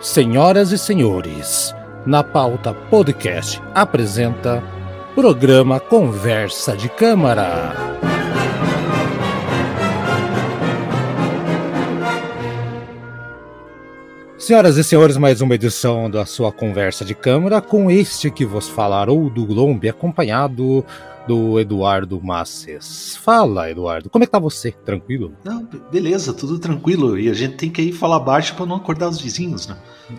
Senhoras e senhores, na pauta podcast apresenta programa Conversa de Câmara. Senhoras e senhores, mais uma edição da sua Conversa de Câmara com este que vos falarou do Lombe, acompanhado do Eduardo Masses. Fala, Eduardo, como é que tá você? Tranquilo? Não, beleza, tudo tranquilo. E a gente tem que ir falar baixo para não acordar os vizinhos, né?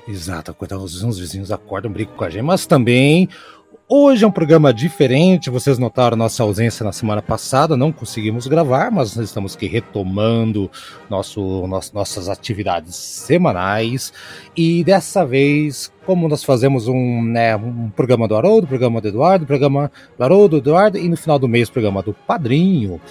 Exato, acordar os vizinhos, os vizinhos acordam, brincam com a gente, mas também Hoje é um programa diferente, vocês notaram nossa ausência na semana passada, não conseguimos gravar, mas estamos aqui retomando nosso, nosso, nossas atividades semanais. E dessa vez, como nós fazemos um, né, um programa do Haroldo, programa do Eduardo, programa do Haroldo, do Eduardo, e no final do mês, programa do Padrinho,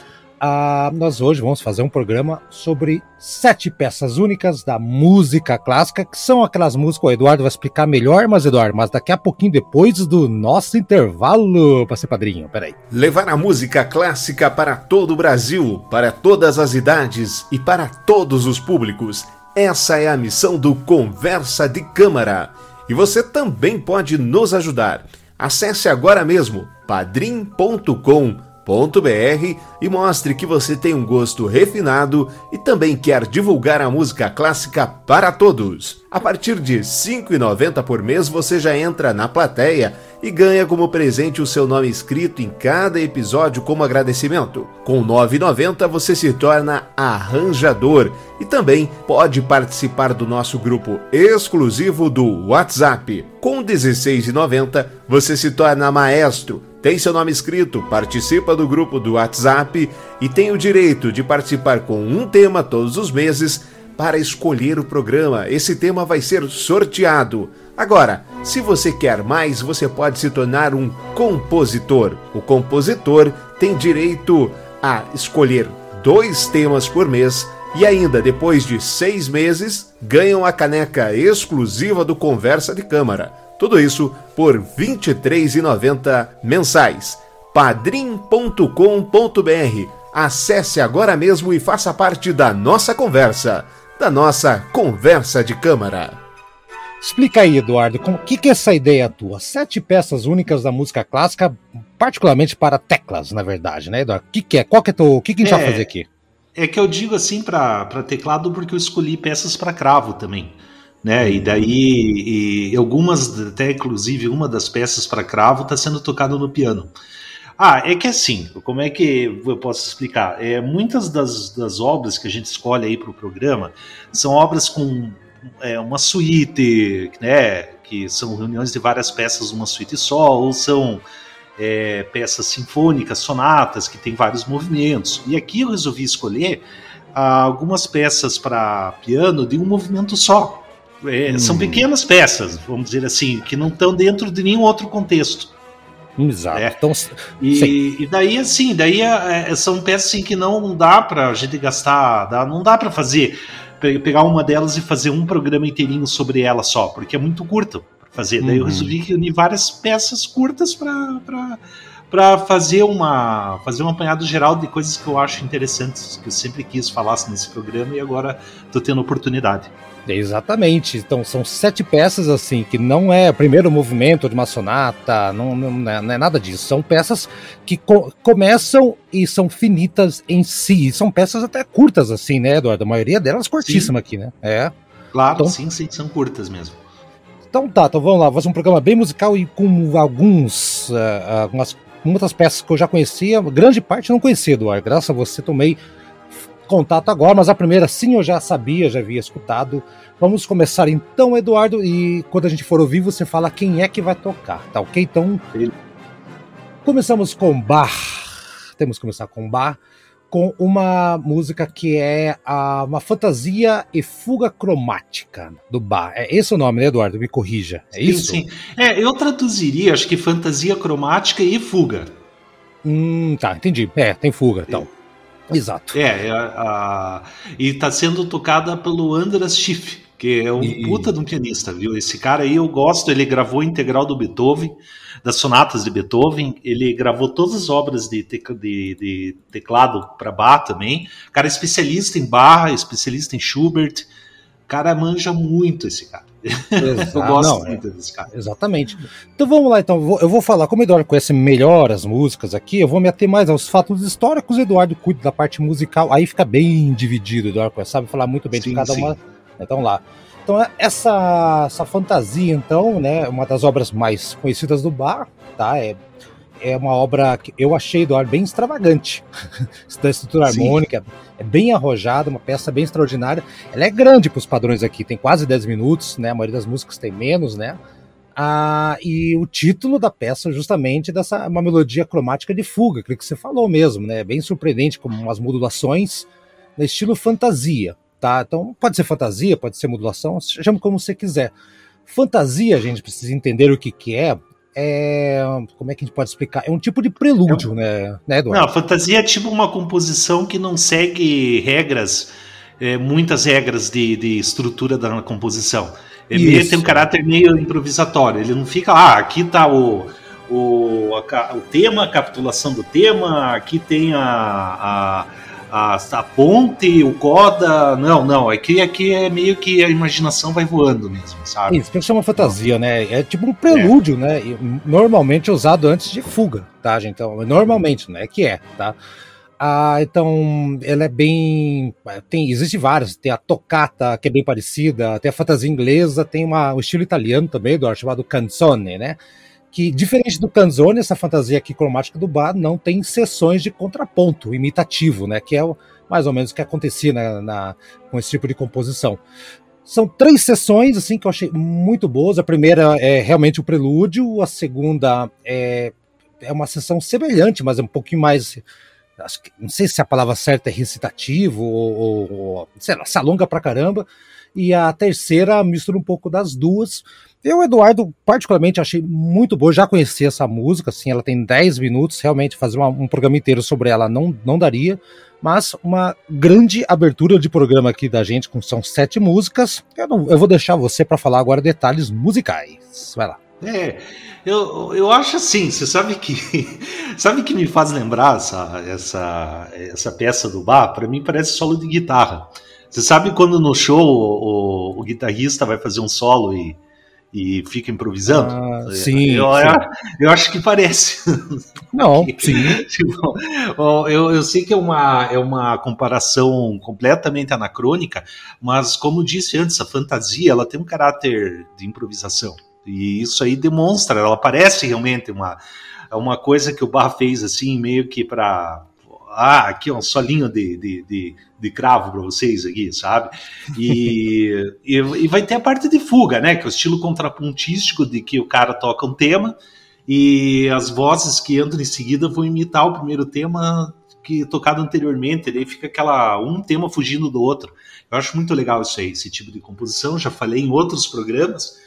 ah, nós hoje vamos fazer um programa sobre sete peças únicas da música clássica, que são aquelas músicas. O Eduardo vai explicar melhor, mas Eduardo, mas daqui a pouquinho depois do nosso intervalo para ser padrinho. Peraí. Levar a música clássica para todo o Brasil, para todas as idades e para todos os públicos. Essa é a missão do Conversa de Câmara. E você também pode nos ajudar. Acesse agora mesmo padrim.com.br br e mostre que você tem um gosto refinado e também quer divulgar a música clássica para todos. A partir de R$ 5,90 por mês você já entra na plateia e ganha como presente o seu nome escrito em cada episódio como agradecimento. Com R$ 9,90 você se torna arranjador e também pode participar do nosso grupo exclusivo do WhatsApp. Com R$ 16,90 você se torna maestro tem seu nome escrito, participa do grupo do WhatsApp e tem o direito de participar com um tema todos os meses para escolher o programa. Esse tema vai ser sorteado. Agora, se você quer mais, você pode se tornar um compositor. O compositor tem direito a escolher dois temas por mês e ainda, depois de seis meses, ganham a caneca exclusiva do Conversa de Câmara. Tudo isso por R$ 23,90 mensais. padrim.com.br. Acesse agora mesmo e faça parte da nossa conversa, da nossa conversa de câmara. Explica aí, Eduardo, o que, que é essa ideia tua? Sete peças únicas da música clássica, particularmente para teclas, na verdade, né, Eduardo? O que, que é? Qual que é teu, o que, que a gente é, vai fazer aqui? É que eu digo assim para teclado porque eu escolhi peças para cravo também né? E daí, e algumas, até inclusive uma das peças para cravo está sendo tocada no piano. Ah, é que assim, como é que eu posso explicar? É, muitas das, das obras que a gente escolhe aí para o programa são obras com é, uma suíte, né? Que são reuniões de várias peças numa suíte só, ou são é, peças sinfônicas, sonatas, que tem vários movimentos. E aqui eu resolvi escolher ah, algumas peças para piano de um movimento só. É, hum. São pequenas peças, vamos dizer assim, que não estão dentro de nenhum outro contexto. Exato. É. Então, e, e, daí, assim, daí é, é são peças assim, que não dá para a gente gastar, dá, não dá para fazer, pegar uma delas e fazer um programa inteirinho sobre ela só, porque é muito curto para fazer. Daí eu uhum. resolvi unir várias peças curtas para para fazer uma fazer um apanhado geral de coisas que eu acho interessantes, que eu sempre quis falar nesse programa e agora estou tendo oportunidade. Exatamente. Então são sete peças assim que não é o primeiro movimento de uma sonata, não, não, é, não é nada disso. São peças que co começam e são finitas em si. São peças até curtas assim, né, Eduardo? A maioria delas curtíssima sim. aqui, né? É. Claro, então, sim, sim, são curtas mesmo. Então tá, então vamos lá, vamos fazer um programa bem musical e com alguns, uh, algumas muitas peças que eu já conhecia, grande parte eu não conhecia, Eduardo. Graças a você tomei contato agora, mas a primeira sim eu já sabia, já havia escutado. Vamos começar então, Eduardo, e quando a gente for ouvir, você fala quem é que vai tocar, tá ok? Então, começamos com Bar. Temos que começar com Bar, com uma música que é a, uma fantasia e fuga cromática do Bar. É esse o nome, né, Eduardo? Me corrija. É sim, isso? Sim, É, eu traduziria, acho que fantasia cromática e fuga. Hum, tá, entendi. É, tem fuga, então. Exato. É, é a, a, e está sendo tocada pelo Andras Schiff, que é um e... puta de um pianista, viu? Esse cara aí eu gosto, ele gravou integral do Beethoven, das sonatas de Beethoven, ele gravou todas as obras de, te, de, de teclado para Bach também. Cara, é especialista em Bach, especialista em Schubert. cara manja muito esse cara. Exato, eu gosto não, muito é, desse cara. Exatamente. Então vamos lá, então. Eu vou falar, como o Eduardo conhece melhor as músicas aqui, eu vou me ater mais aos fatos históricos. O Eduardo cuida da parte musical, aí fica bem dividido. Eduardo sabe falar muito bem sim, de cada sim. uma. Então lá. Então essa, essa fantasia, então, né, uma das obras mais conhecidas do bar, tá? É é uma obra que eu achei do ar bem extravagante. da estrutura Sim. harmônica, é bem arrojada, uma peça bem extraordinária. Ela é grande para os padrões aqui, tem quase 10 minutos, né? A maioria das músicas tem menos, né? Ah, e o título da peça justamente dessa uma melodia cromática de fuga, aquilo que você falou mesmo, né? Bem surpreendente, como umas modulações no estilo fantasia, tá? Então pode ser fantasia, pode ser modulação, chame como você quiser. Fantasia, a gente precisa entender o que, que é, é. Como é que a gente pode explicar? É um tipo de prelúdio, é né, né, Eduardo? Não, a fantasia é tipo uma composição que não segue regras, é, muitas regras de, de estrutura da composição. Ele tem um caráter meio improvisatório. Ele não fica, ah, aqui tá o, o, a, o tema, a capitulação do tema, aqui tem a, a a, a ponte, o coda. Não, não. Aqui, aqui é meio que a imaginação vai voando mesmo, sabe? Isso, que chama fantasia, né? É tipo um prelúdio, é. né? Normalmente usado antes de fuga, tá, gente? Então, normalmente, né? Que é, tá? Ah, então, ela é bem. Tem, existe várias. Tem a toccata, que é bem parecida, tem a fantasia inglesa, tem uma, o estilo italiano também, do chamado canzone, né? Que, diferente do Canzone, essa fantasia aqui cromática do bar não tem sessões de contraponto imitativo, né? Que é o, mais ou menos o que acontecia na, na, com esse tipo de composição. São três sessões assim que eu achei muito boas. A primeira é realmente o prelúdio, a segunda é, é uma sessão semelhante, mas é um pouquinho mais. Que, não sei se a palavra certa é recitativo ou, ou sei lá, se alonga pra caramba. E a terceira mistura um pouco das duas. Eu, Eduardo, particularmente achei muito boa, já conheci essa música, assim, ela tem 10 minutos, realmente fazer uma, um programa inteiro sobre ela não, não daria, mas uma grande abertura de programa aqui da gente, com são sete músicas. Eu, não, eu vou deixar você para falar agora detalhes musicais. Vai lá. É, eu, eu acho assim, você sabe que sabe que me faz lembrar essa, essa, essa peça do bar? Para mim parece solo de guitarra. Você sabe quando no show o, o, o guitarrista vai fazer um solo e e fica improvisando? Ah, sim, eu, sim. Eu, eu, acho que parece. Não, sim. tipo, eu, eu sei que é uma, é uma comparação completamente anacrônica, mas como disse antes, a fantasia ela tem um caráter de improvisação. E isso aí demonstra, ela parece realmente uma, uma coisa que o Barra fez assim, meio que para ah, aqui um solinho de, de, de, de cravo para vocês aqui, sabe? E, e, e, vai ter a parte de fuga, né? Que é o estilo contrapontístico de que o cara toca um tema e as vozes que entram em seguida vão imitar o primeiro tema que tocado anteriormente, daí fica aquela um tema fugindo do outro. Eu acho muito legal isso aí, esse tipo de composição. Já falei em outros programas.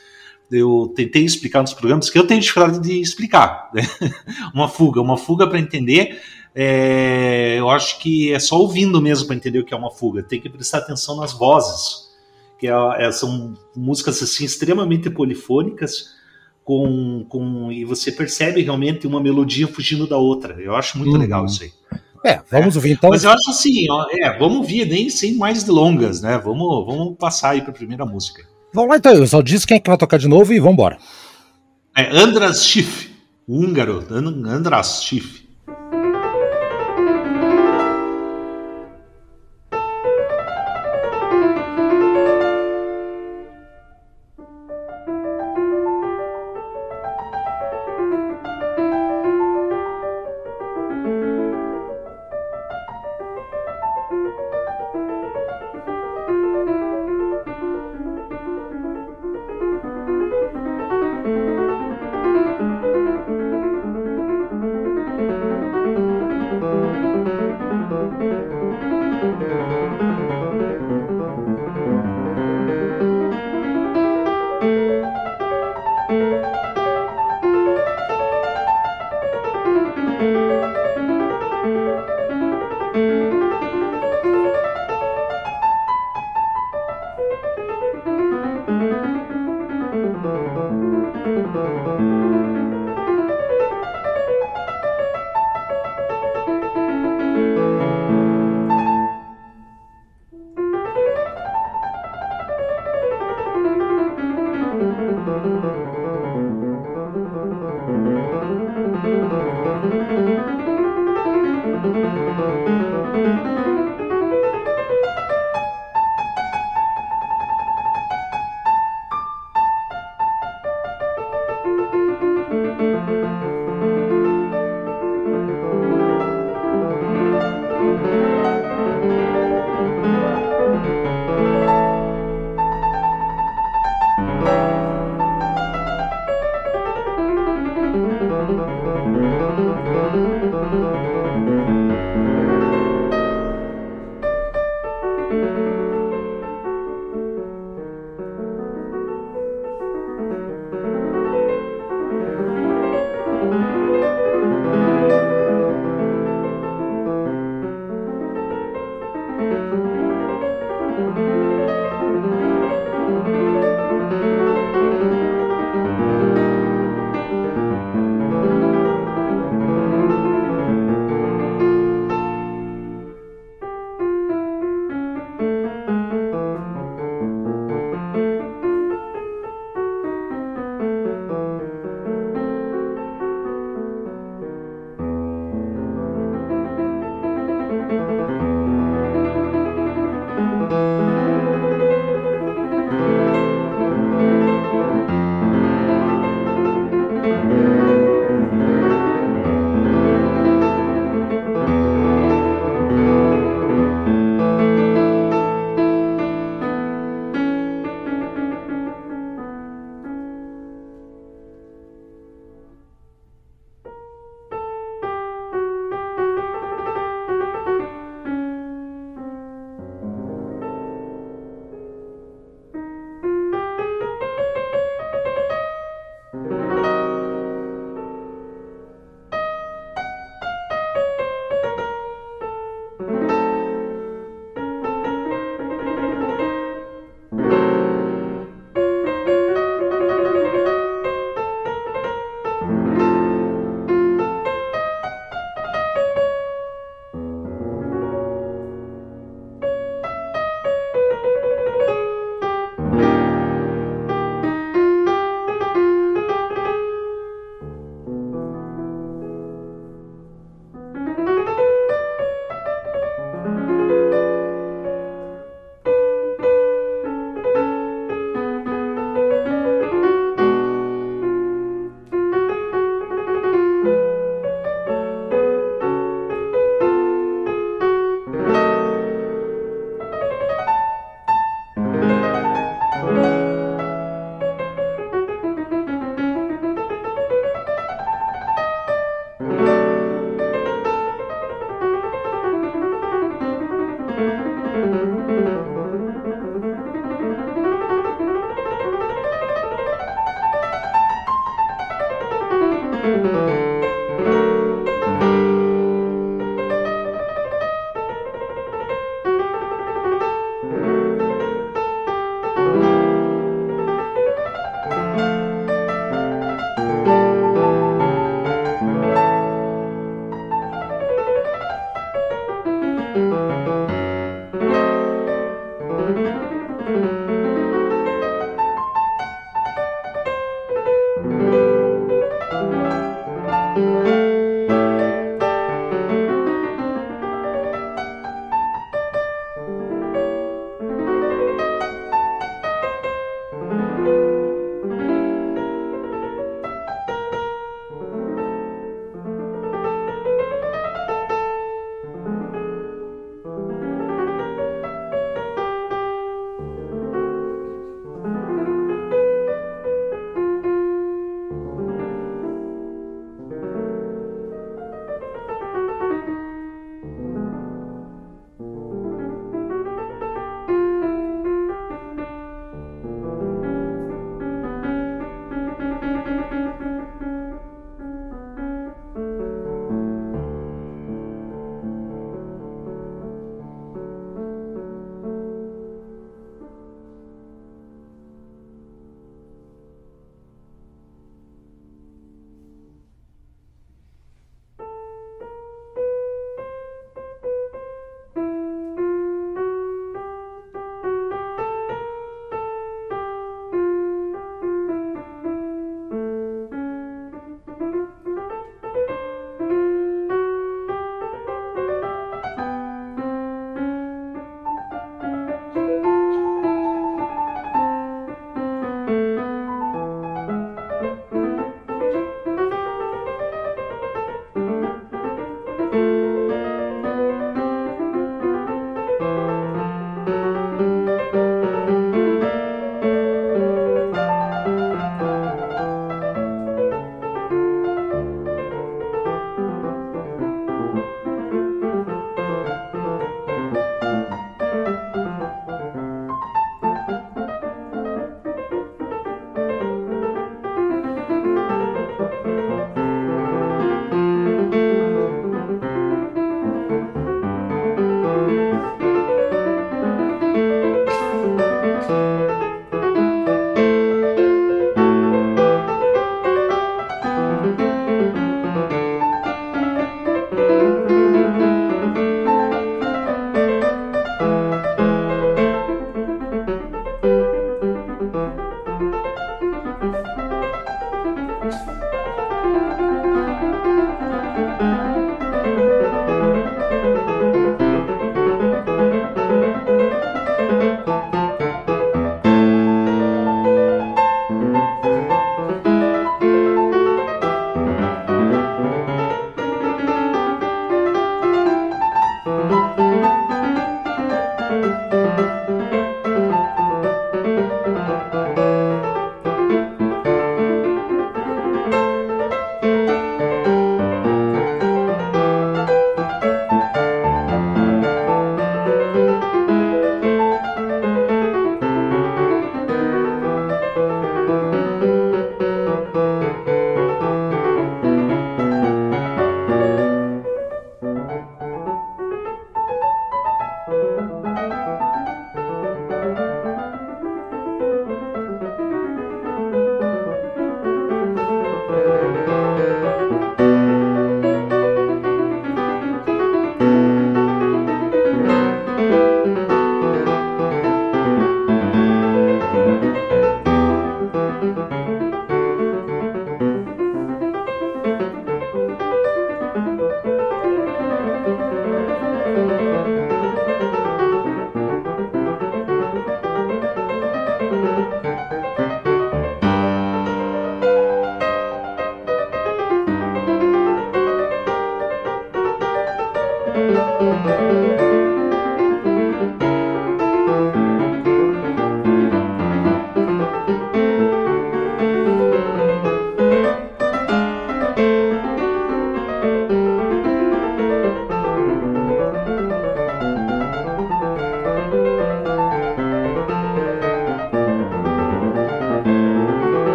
Eu tentei explicar nos programas que eu tenho dificuldade de explicar. Né? uma fuga, uma fuga para entender é, eu acho que é só ouvindo mesmo para entender o que é uma fuga. Tem que prestar atenção nas vozes, que é, é, são músicas assim extremamente polifônicas, com, com e você percebe realmente uma melodia fugindo da outra. Eu acho muito uhum. legal isso aí. É, vamos ouvir então. Mas eu acho assim, ó, é, vamos ouvir nem sem mais delongas, né? Vamos, vamos passar aí para a primeira música. Vamos lá então, só diz quem é que vai tocar de novo e vamos embora. É Andras Schiff, húngaro, Andras Schiff.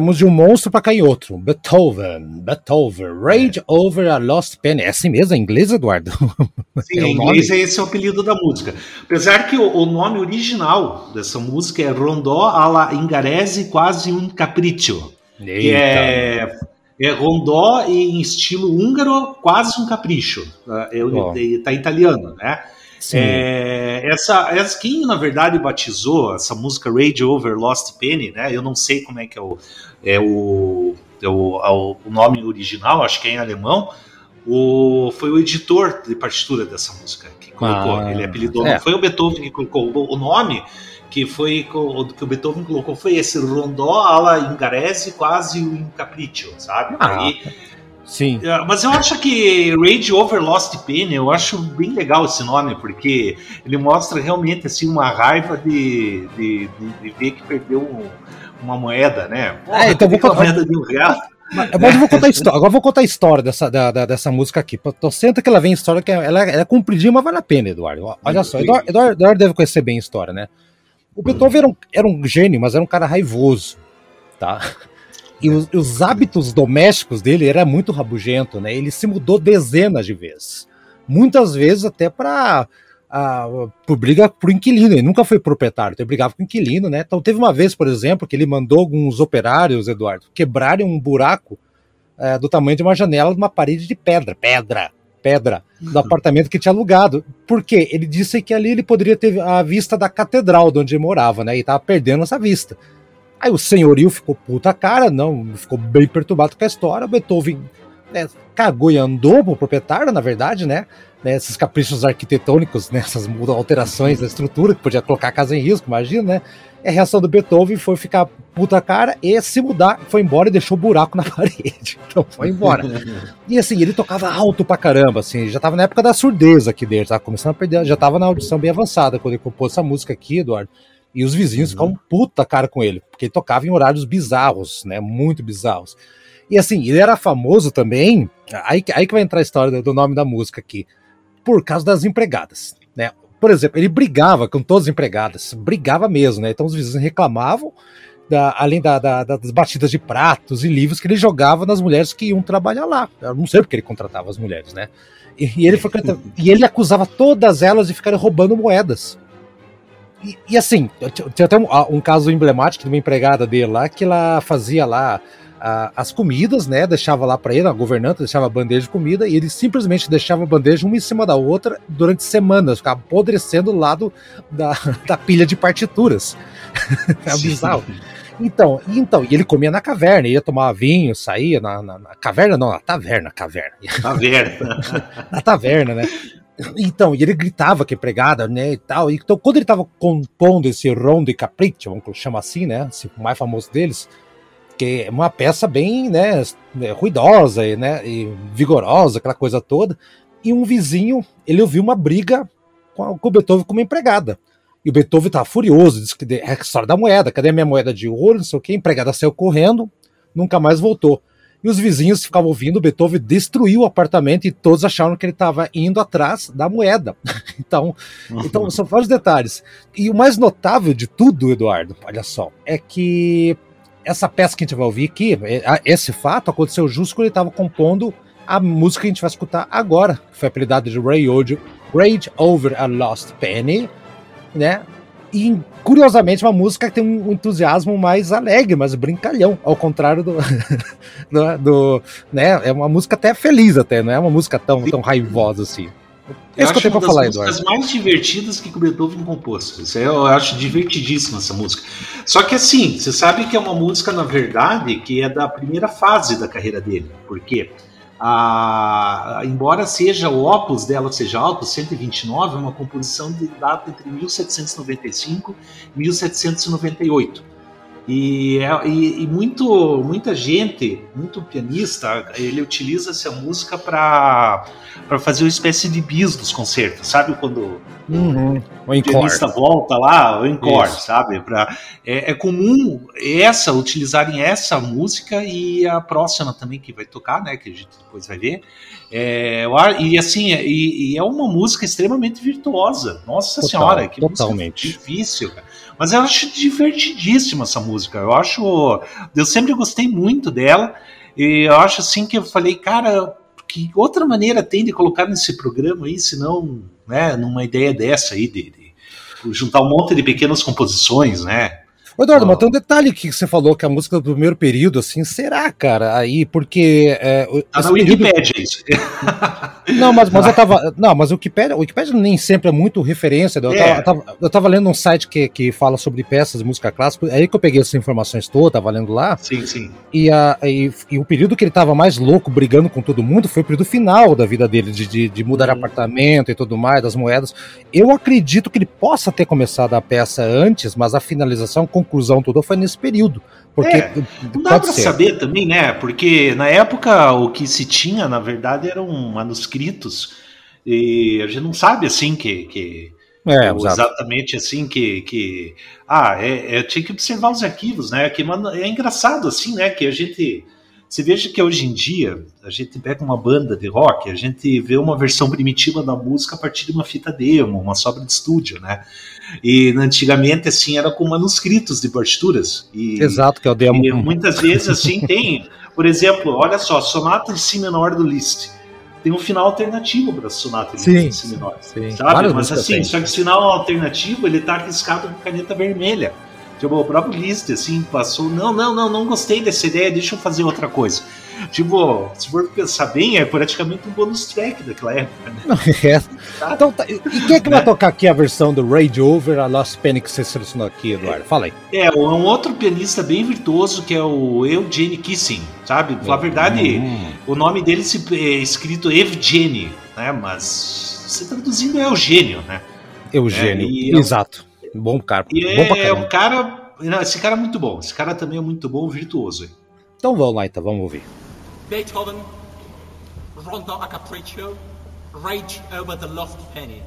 Temos de um monstro para cair outro. Beethoven, Beethoven, Rage é. Over a Lost Penny. É assim mesmo, em inglês, Eduardo? Sim, é em inglês é esse é o apelido da música. Apesar que o, o nome original dessa música é Rondó alla Ingarese quase um capriccio. Eita. Que é, é rondó em estilo húngaro, quase um capricho. É, oh. tá italiano, né? É, essa, essa, quem na verdade batizou essa música Rage Over Lost Penny, né? Eu não sei como é que é o, é o, é o, é o nome original, acho que é em alemão. O, foi o editor de partitura dessa música que colocou. Ah, ele apelidou. É. Foi o Beethoven que colocou o nome que foi que o Beethoven colocou foi esse rondó alla ingarese quase um capriccio, sabe? Ah, Aí Sim. É, mas eu acho que Rage Over Lost Pen, eu acho bem legal esse nome, porque ele mostra realmente assim, uma raiva de, de, de, de ver que perdeu uma moeda, né? Porra, é, então vou contar. moeda de um real. Mas, vou contar a história. Agora vou contar a história dessa, da, da, dessa música aqui. Tô senta que ela vem a história, que ela, ela é compridinha, mas vale a pena, Eduardo. Olha só, Eduardo, Eduardo, Eduardo deve conhecer bem a história, né? O Beethoven era um, era um gênio, mas era um cara raivoso, tá? E os, os, hábitos domésticos dele era muito rabugento, né? Ele se mudou dezenas de vezes. Muitas vezes até para por briga por inquilino, ele nunca foi proprietário, então ele brigava com inquilino, né? Então teve uma vez, por exemplo, que ele mandou alguns operários, Eduardo, quebrarem um buraco é, do tamanho de uma janela de uma parede de pedra, pedra, pedra, do uhum. apartamento que tinha alugado. Por quê? Ele disse que ali ele poderia ter a vista da catedral de onde ele morava, né? E estava perdendo essa vista. Aí o senhorio ficou puta cara, não, ficou bem perturbado com a história. O Beethoven né, cagou e andou pro proprietário, na verdade, né? né esses caprichos arquitetônicos, né, essas alterações da estrutura, que podia colocar a casa em risco, imagina, né? A reação do Beethoven foi ficar puta cara e se mudar, foi embora e deixou buraco na parede. Então foi embora. e assim, ele tocava alto pra caramba, assim, já tava na época da surdez aqui dele, tava começando a perder, já tava na audição bem avançada quando ele compôs essa música aqui, Eduardo. E os vizinhos uhum. ficavam puta cara com ele, porque ele tocava em horários bizarros, né? Muito bizarros. E assim, ele era famoso também, aí, aí que vai entrar a história do nome da música aqui, por causa das empregadas, né? Por exemplo, ele brigava com todas as empregadas, brigava mesmo, né? Então os vizinhos reclamavam, da, além da, da, das batidas de pratos e livros que ele jogava nas mulheres que iam trabalhar lá. Eu não sei porque ele contratava as mulheres, né? E, e ele, foi, e ele acusava todas elas de ficarem roubando moedas. E, e, assim, tinha até um, um, caso emblemático de uma empregada dele lá, que ela fazia lá as comidas, né? Deixava lá para ele, a governanta deixava a bandeja de comida, e ele simplesmente deixava a bandeja uma em cima da outra durante semanas, ficava apodrecendo do lado da, da pilha de partituras. é bizarro. Então, então, e ele comia na caverna, ia tomar vinho, saía na, na, na caverna, não, na taverna, caverna. Taverna. na taverna, né? Então, e ele gritava que empregada, né, e tal. Então, quando ele estava compondo esse Rondo e Capriccio, vamos chamar assim, né, esse mais famoso deles, que é uma peça bem, né, é, ruidosa, né, e vigorosa, aquela coisa toda. E um vizinho, ele ouviu uma briga com, o Beethoven com uma empregada. E o Beethoven estava furioso, disse que é a história da moeda, cadê a minha moeda de ouro, não sei o que, a empregada saiu correndo, nunca mais voltou. E os vizinhos ficavam ouvindo, o Beethoven destruiu o apartamento e todos acharam que ele estava indo atrás da moeda. então, uhum. então, são vários detalhes. E o mais notável de tudo, Eduardo, olha só, é que essa peça que a gente vai ouvir aqui, é, esse fato aconteceu justo quando ele estava compondo a música que a gente vai escutar agora, que foi apelidada de Rage Over a Lost Penny, né? E curiosamente, uma música que tem um entusiasmo mais alegre, mais brincalhão, ao contrário do. do, do, né? É uma música até feliz, até, não é uma música tão, tão raivosa assim. Eu Esse que eu tenho pra falar, Eduardo. As mais divertidas que o Beethoven compôs. Isso eu acho divertidíssima essa música. Só que assim, você sabe que é uma música, na verdade, que é da primeira fase da carreira dele. Por quê? Porque a, embora seja o opus dela seja opus 129, é uma composição de data entre 1795 e 1798. E, é, e, e, muito, muita gente, muito pianista, ele utiliza essa música para fazer uma espécie de bis dos concertos, sabe? Quando uhum. o, pianista volta lá, o encore, Isso. sabe? Pra, é, é, comum essa, utilizarem essa música e a próxima também que vai tocar, né? Que a gente depois vai ver. É, e assim, é, e, e, é uma música extremamente virtuosa. Nossa Total, Senhora, que totalmente. música difícil, cara. Mas eu acho divertidíssima essa música. Eu acho. Eu sempre gostei muito dela. E eu acho assim que eu falei, cara, que outra maneira tem de colocar nesse programa aí, senão, né, numa ideia dessa aí, de, de juntar um monte de pequenas composições, né? Ô Eduardo, mas tem um detalhe que você falou que a música do primeiro período, assim, será, cara? Aí, porque. É, tá na isso. Não, mas, mas eu tava. Não, mas o Wikipedia, o Wikipedia nem sempre é muito referência. Eu, é. tava, eu, tava, eu tava lendo um site que, que fala sobre peças de música clássica, é aí que eu peguei essas informações todas, tava lendo lá. Sim, sim. E, a, e, e, o período que ele tava mais louco, brigando com todo mundo, foi o período final da vida dele, de, de, de mudar hum. apartamento e tudo mais, das moedas. Eu acredito que ele possa ter começado a peça antes, mas a finalização, conclusão toda foi nesse período. Porque é, não dá para saber também, né? Porque na época o que se tinha, na verdade, eram manuscritos e a gente não sabe assim que, que é, exatamente assim que, que ah, é, é, tinha que observar os arquivos, né? Que é engraçado assim, né? Que a gente você veja que hoje em dia a gente pega uma banda de rock, a gente vê uma versão primitiva da música a partir de uma fita demo, uma sobra de estúdio, né? E antigamente assim era com manuscritos de partituras. E, Exato, que é o demo. E muitas vezes assim tem, por exemplo, olha só, sonata em si menor do Liszt tem um final alternativo para a sonata em si menor, sim. sabe? Mas assim, só que o final alternativo ele tá arriscado com caneta vermelha. Tipo, o próprio Liszt, assim, passou. Não, não, não, não gostei dessa ideia, deixa eu fazer outra coisa. Tipo, se for pensar bem, é praticamente um bonus track daquela época, né? É. Então, tá. E quem é que né? vai tocar aqui a versão do Rage Over, a Lost Penny que você selecionou aqui, Eduardo? Fala aí. É, um outro pianista bem virtuoso que é o Eugene Kissing, sabe? Na verdade, hum. o nome dele é escrito Evgeny, né? Mas se traduzindo é Eugênio, né? Eugênio, é, exato. Bom cara. E bom é, é um cara. Esse cara é muito bom. Esse cara também é muito bom, virtuoso. Então vamos lá, então, vamos ouvir. Beethoven, Rondo a Capriccio, Rage over the Lost Penny.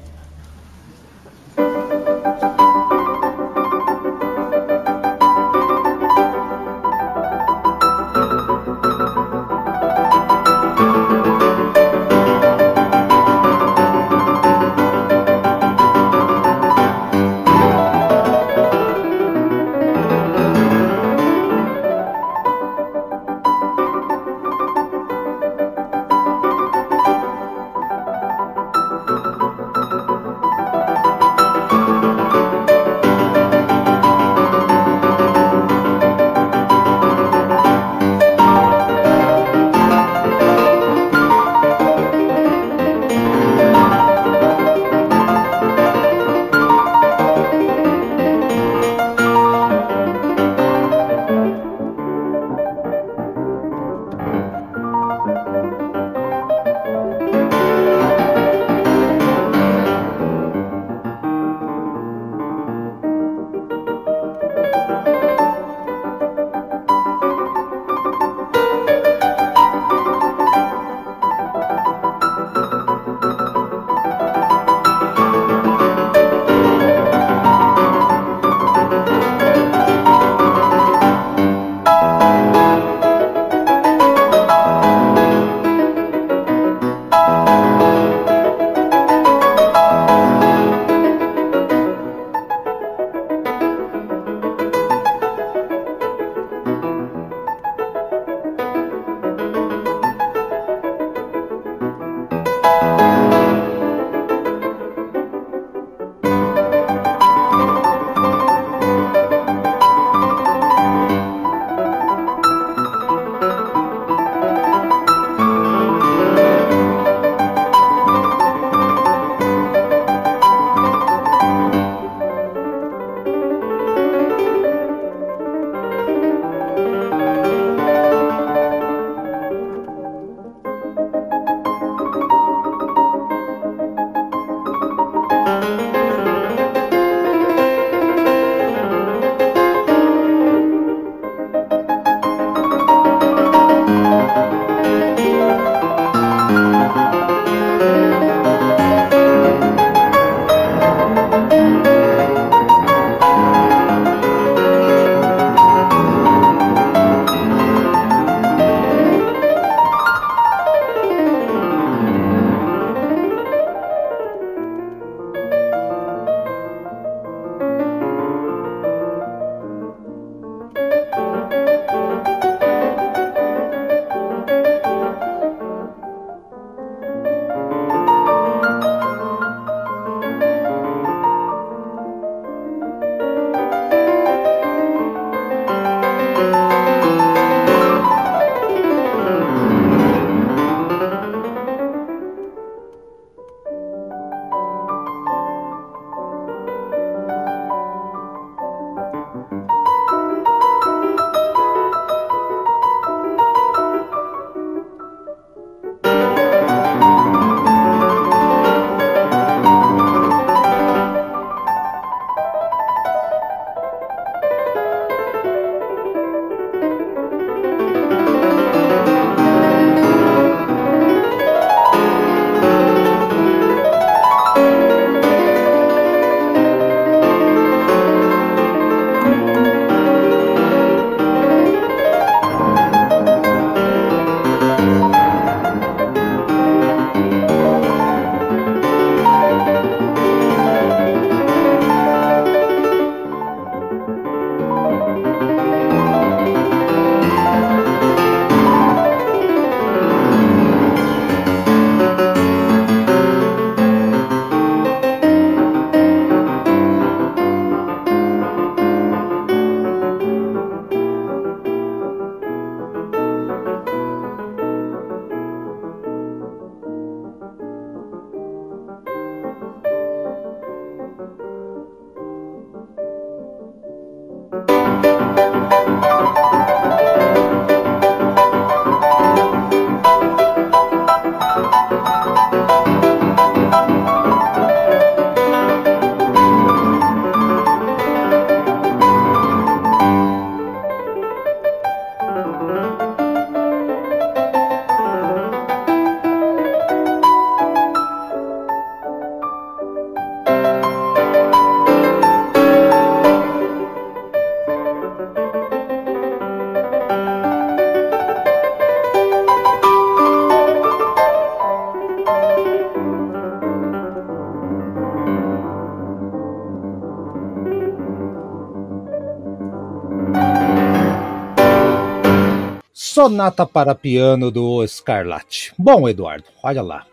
Sonata para piano do Scarlatti. Bom, Eduardo, olha lá.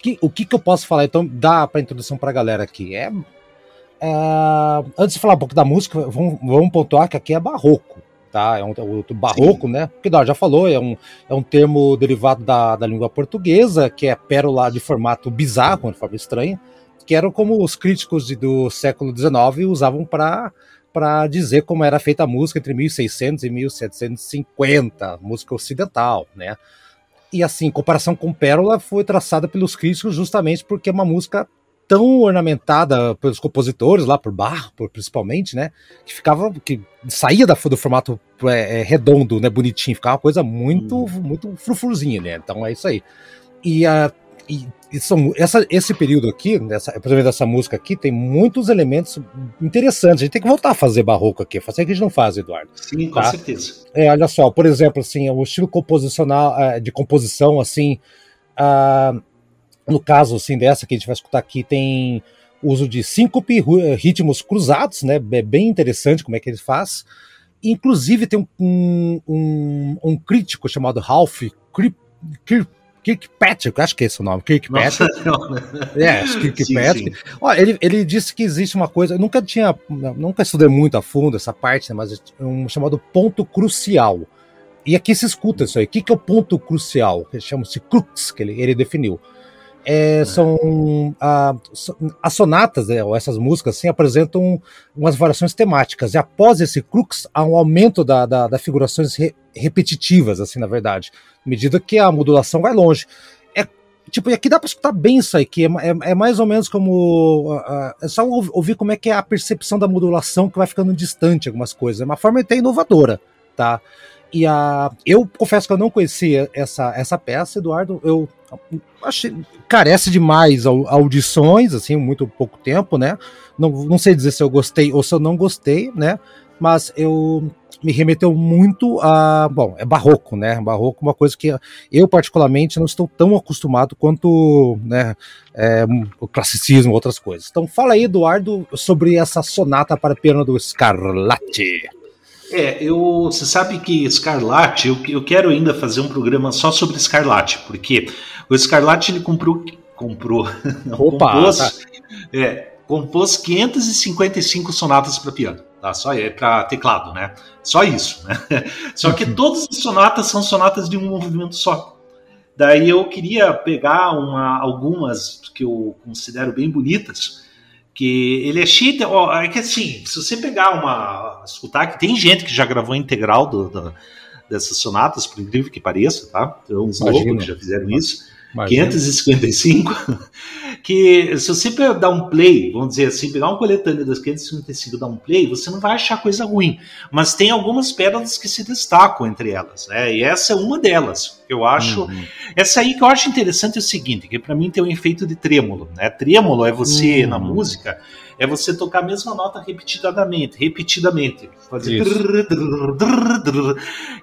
Que, o que, que eu posso falar? Então, dá para introdução para a galera aqui. É, é, antes de falar um pouco da música, vamos, vamos pontuar que aqui é barroco tá? É um, é barroco, Sim. né? Que Dó já falou, é um, é um termo derivado da, da língua portuguesa, que é pérola de formato bizarro, de forma estranha, que era como os críticos de, do século XIX usavam para para dizer como era feita a música entre 1600 e 1750, música ocidental, né? E assim, comparação com Pérola foi traçada pelos críticos justamente porque é uma música tão ornamentada pelos compositores lá por Bach, por, principalmente, né? Que ficava que saía da, do formato é, é, redondo, né? Bonitinho, ficava uma coisa muito hum. muito frufruzinha, né? Então é isso aí. E a e, e são, essa, esse período aqui, essa, por exemplo, dessa música aqui, tem muitos elementos interessantes. A gente tem que voltar a fazer barroco aqui, fazer o que a gente não faz, Eduardo. Sim, tá? com certeza. É, olha só, por exemplo, assim, o estilo composicional, é, de composição, assim, uh, no caso, assim, dessa que a gente vai escutar aqui, tem uso de síncope, ritmos cruzados, né? É bem interessante como é que ele faz. Inclusive tem um, um, um crítico chamado Ralph Kirk, Kirkpatrick, acho que é esse o nome, Kirkpatrick. é, Kirkpatrick. Olha, ele, ele disse que existe uma coisa, eu nunca tinha, nunca estudei muito a fundo essa parte, né, mas é um chamado ponto crucial. E aqui se escuta isso aí. O que, que é o ponto crucial? Chama-se crux, que ele, ele definiu. É, são a, as sonatas, né, ou essas músicas, assim, apresentam umas variações temáticas. E após esse crux, há um aumento da, da, da figurações re, repetitivas, assim, na verdade, à medida que a modulação vai longe. É, tipo, e aqui dá para escutar bem isso aí, que é, é, é mais ou menos como. Uh, é só ouvir como é que é a percepção da modulação que vai ficando distante algumas coisas. É uma forma até inovadora, tá? E a, eu confesso que eu não conhecia essa, essa peça, Eduardo. Eu achei, carece de mais audições, assim, muito pouco tempo, né? Não, não sei dizer se eu gostei ou se eu não gostei, né? Mas eu me remeteu muito a. Bom, é barroco, né? Barroco é uma coisa que eu, particularmente, não estou tão acostumado quanto né, é, o classicismo, outras coisas. Então, fala aí, Eduardo, sobre essa sonata para piano do Scarlatti. É, eu, você sabe que Scarlatti, eu, eu quero ainda fazer um programa só sobre Scarlatti, porque o Scarlatti ele comprou, comprou, Opa, compôs, tá. é, compôs 555 sonatas para piano, tá? Só é para teclado, né? Só isso, né? Só que uhum. todas as sonatas são sonatas de um movimento só. Daí eu queria pegar uma, algumas que eu considero bem bonitas que ele é cheio de, ó, é que assim, se você pegar uma escutar que tem gente que já gravou integral do, do dessas sonatas, por incrível que pareça, tá? Tem uns loucos que já fizeram isso. Imagina. 555, que se você dar um play, vamos dizer assim, pegar uma coletânea das 555 e dar um play, você não vai achar coisa ruim. Mas tem algumas pérolas que se destacam entre elas, né? E essa é uma delas. Eu acho. Uhum. Essa aí que eu acho interessante é o seguinte: que para mim tem um efeito de trêmulo, né? Trêmulo é você, uhum. na música, é você tocar a mesma nota repetidamente, repetidamente. Fazer isso,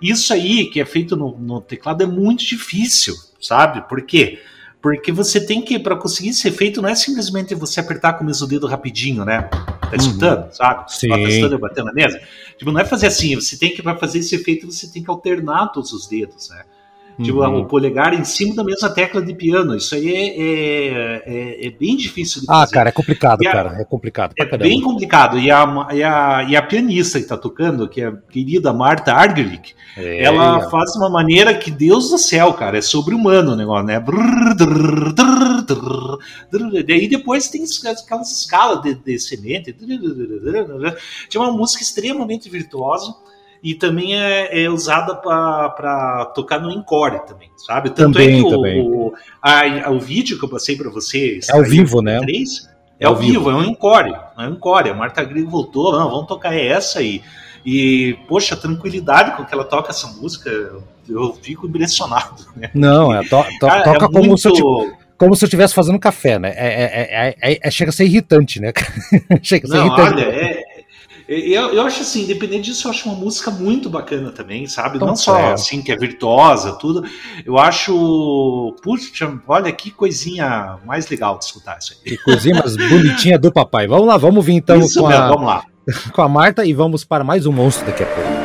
Isso aí que é feito no, no teclado é muito difícil sabe? Por quê? Porque você tem que, para conseguir esse efeito, não é simplesmente você apertar com o mesmo dedo rapidinho, né? Tá uhum. escutando, uhum. sabe? Sim. Tá testando e batendo na mesa. Tipo, não é fazer assim, você tem que, para fazer esse efeito, você tem que alternar todos os dedos, né? Tipo, uhum. o polegar em cima da mesma tecla de piano. Isso aí é, é, é, é bem difícil de ah, fazer. Ah, cara, é complicado, a, cara. É complicado. É bem complicado. E a, e, a, e a pianista que está tocando, que é a querida Marta Argerich, é, ela é. faz de uma maneira que, Deus do céu, cara, é sobre-humano o negócio, né? E aí depois tem aquelas escalas de, de semente. Tinha uma música extremamente virtuosa e também é, é usada para tocar no encore também, sabe? Tanto também, é que também. O, a, o vídeo que eu passei para vocês é ao vivo, né? 3, é, é ao vivo, vivo, é um encore, é um encore. A Marta Grego voltou, não, vamos tocar essa aí. E, poxa, a tranquilidade com que ela toca essa música, eu fico impressionado. Né? Não, é, to, to, Cara, toca é como, muito... se eu, como se eu estivesse fazendo café, né? É, é, é, chega a ser irritante, né? chega a ser não, irritante. Olha, é, eu, eu acho assim, independente disso, eu acho uma música muito bacana também, sabe? Não só é. assim, que é virtuosa, tudo. Eu acho. Puxa, olha que coisinha mais legal de escutar isso aí. Que coisinha mais bonitinha do papai. Vamos lá, vamos vir então isso com, mesmo, a, vamos lá. com a Marta e vamos para mais um monstro daqui a pouco.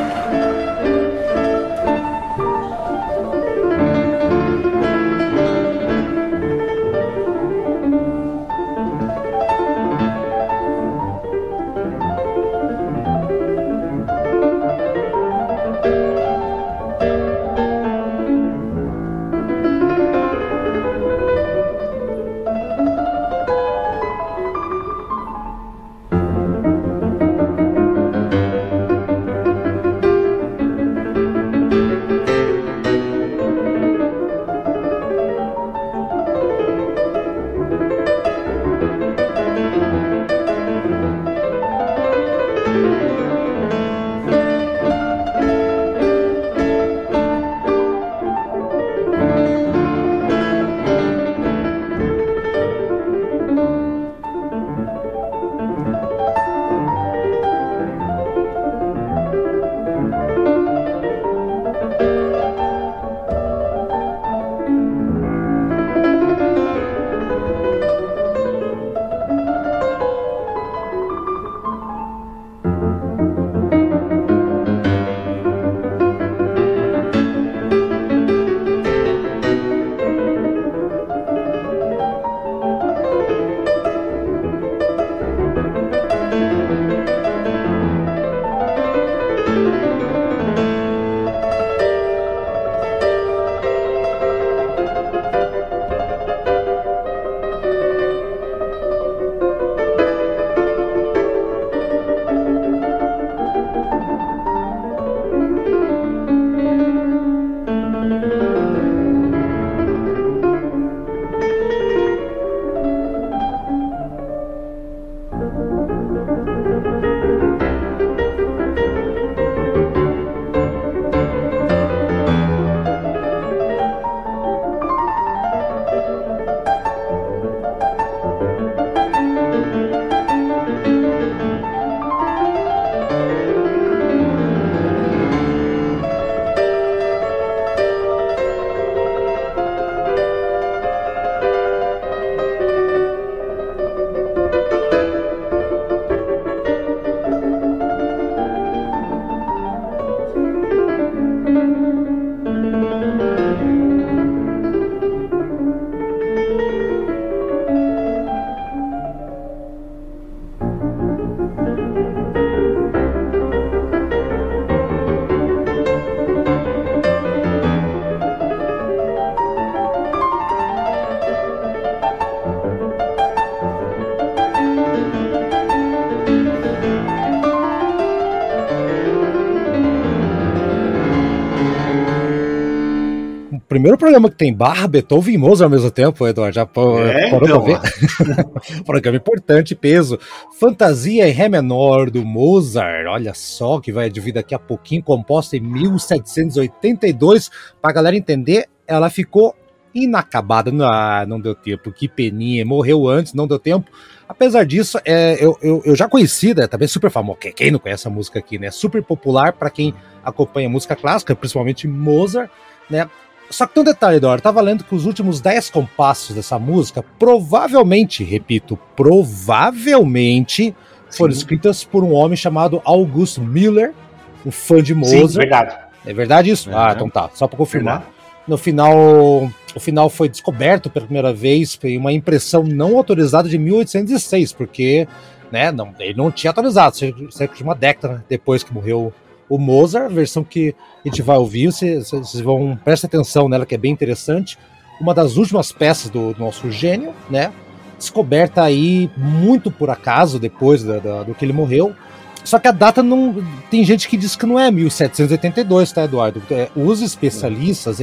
Primeiro programa que tem barra, Beethoven e Mozart ao mesmo tempo, Eduardo. Já é, parou então, pra ver? programa importante, peso. Fantasia em Ré menor do Mozart. Olha só que vai vir daqui a pouquinho, composta em 1782. Pra galera entender, ela ficou inacabada. Ah, não deu tempo. Que peninha. Morreu antes, não deu tempo. Apesar disso, é, eu, eu, eu, já conheci, né, também super famoso. Quem não conhece a música aqui, né? Super popular para quem acompanha música clássica, principalmente Mozart, né? Só que tem um detalhe, Eduardo, tava lendo que os últimos 10 compassos dessa música, provavelmente, repito, provavelmente Sim. foram escritas por um homem chamado August Miller, um fã de Mozart. Sim, verdade. É verdade isso? Ah, então tá, só para confirmar. Verdade. No final, o final foi descoberto pela primeira vez em uma impressão não autorizada de 1806, porque né, não, ele não tinha atualizado, cerca de uma década depois que morreu o Mozart, a versão que a gente vai ouvir, vocês, vão prestar atenção nela, que é bem interessante. Uma das últimas peças do, do nosso gênio, né? Descoberta aí muito por acaso, depois da, da, do que ele morreu, só que a data não. Tem gente que diz que não é 1782, tá, Eduardo? É, os especialistas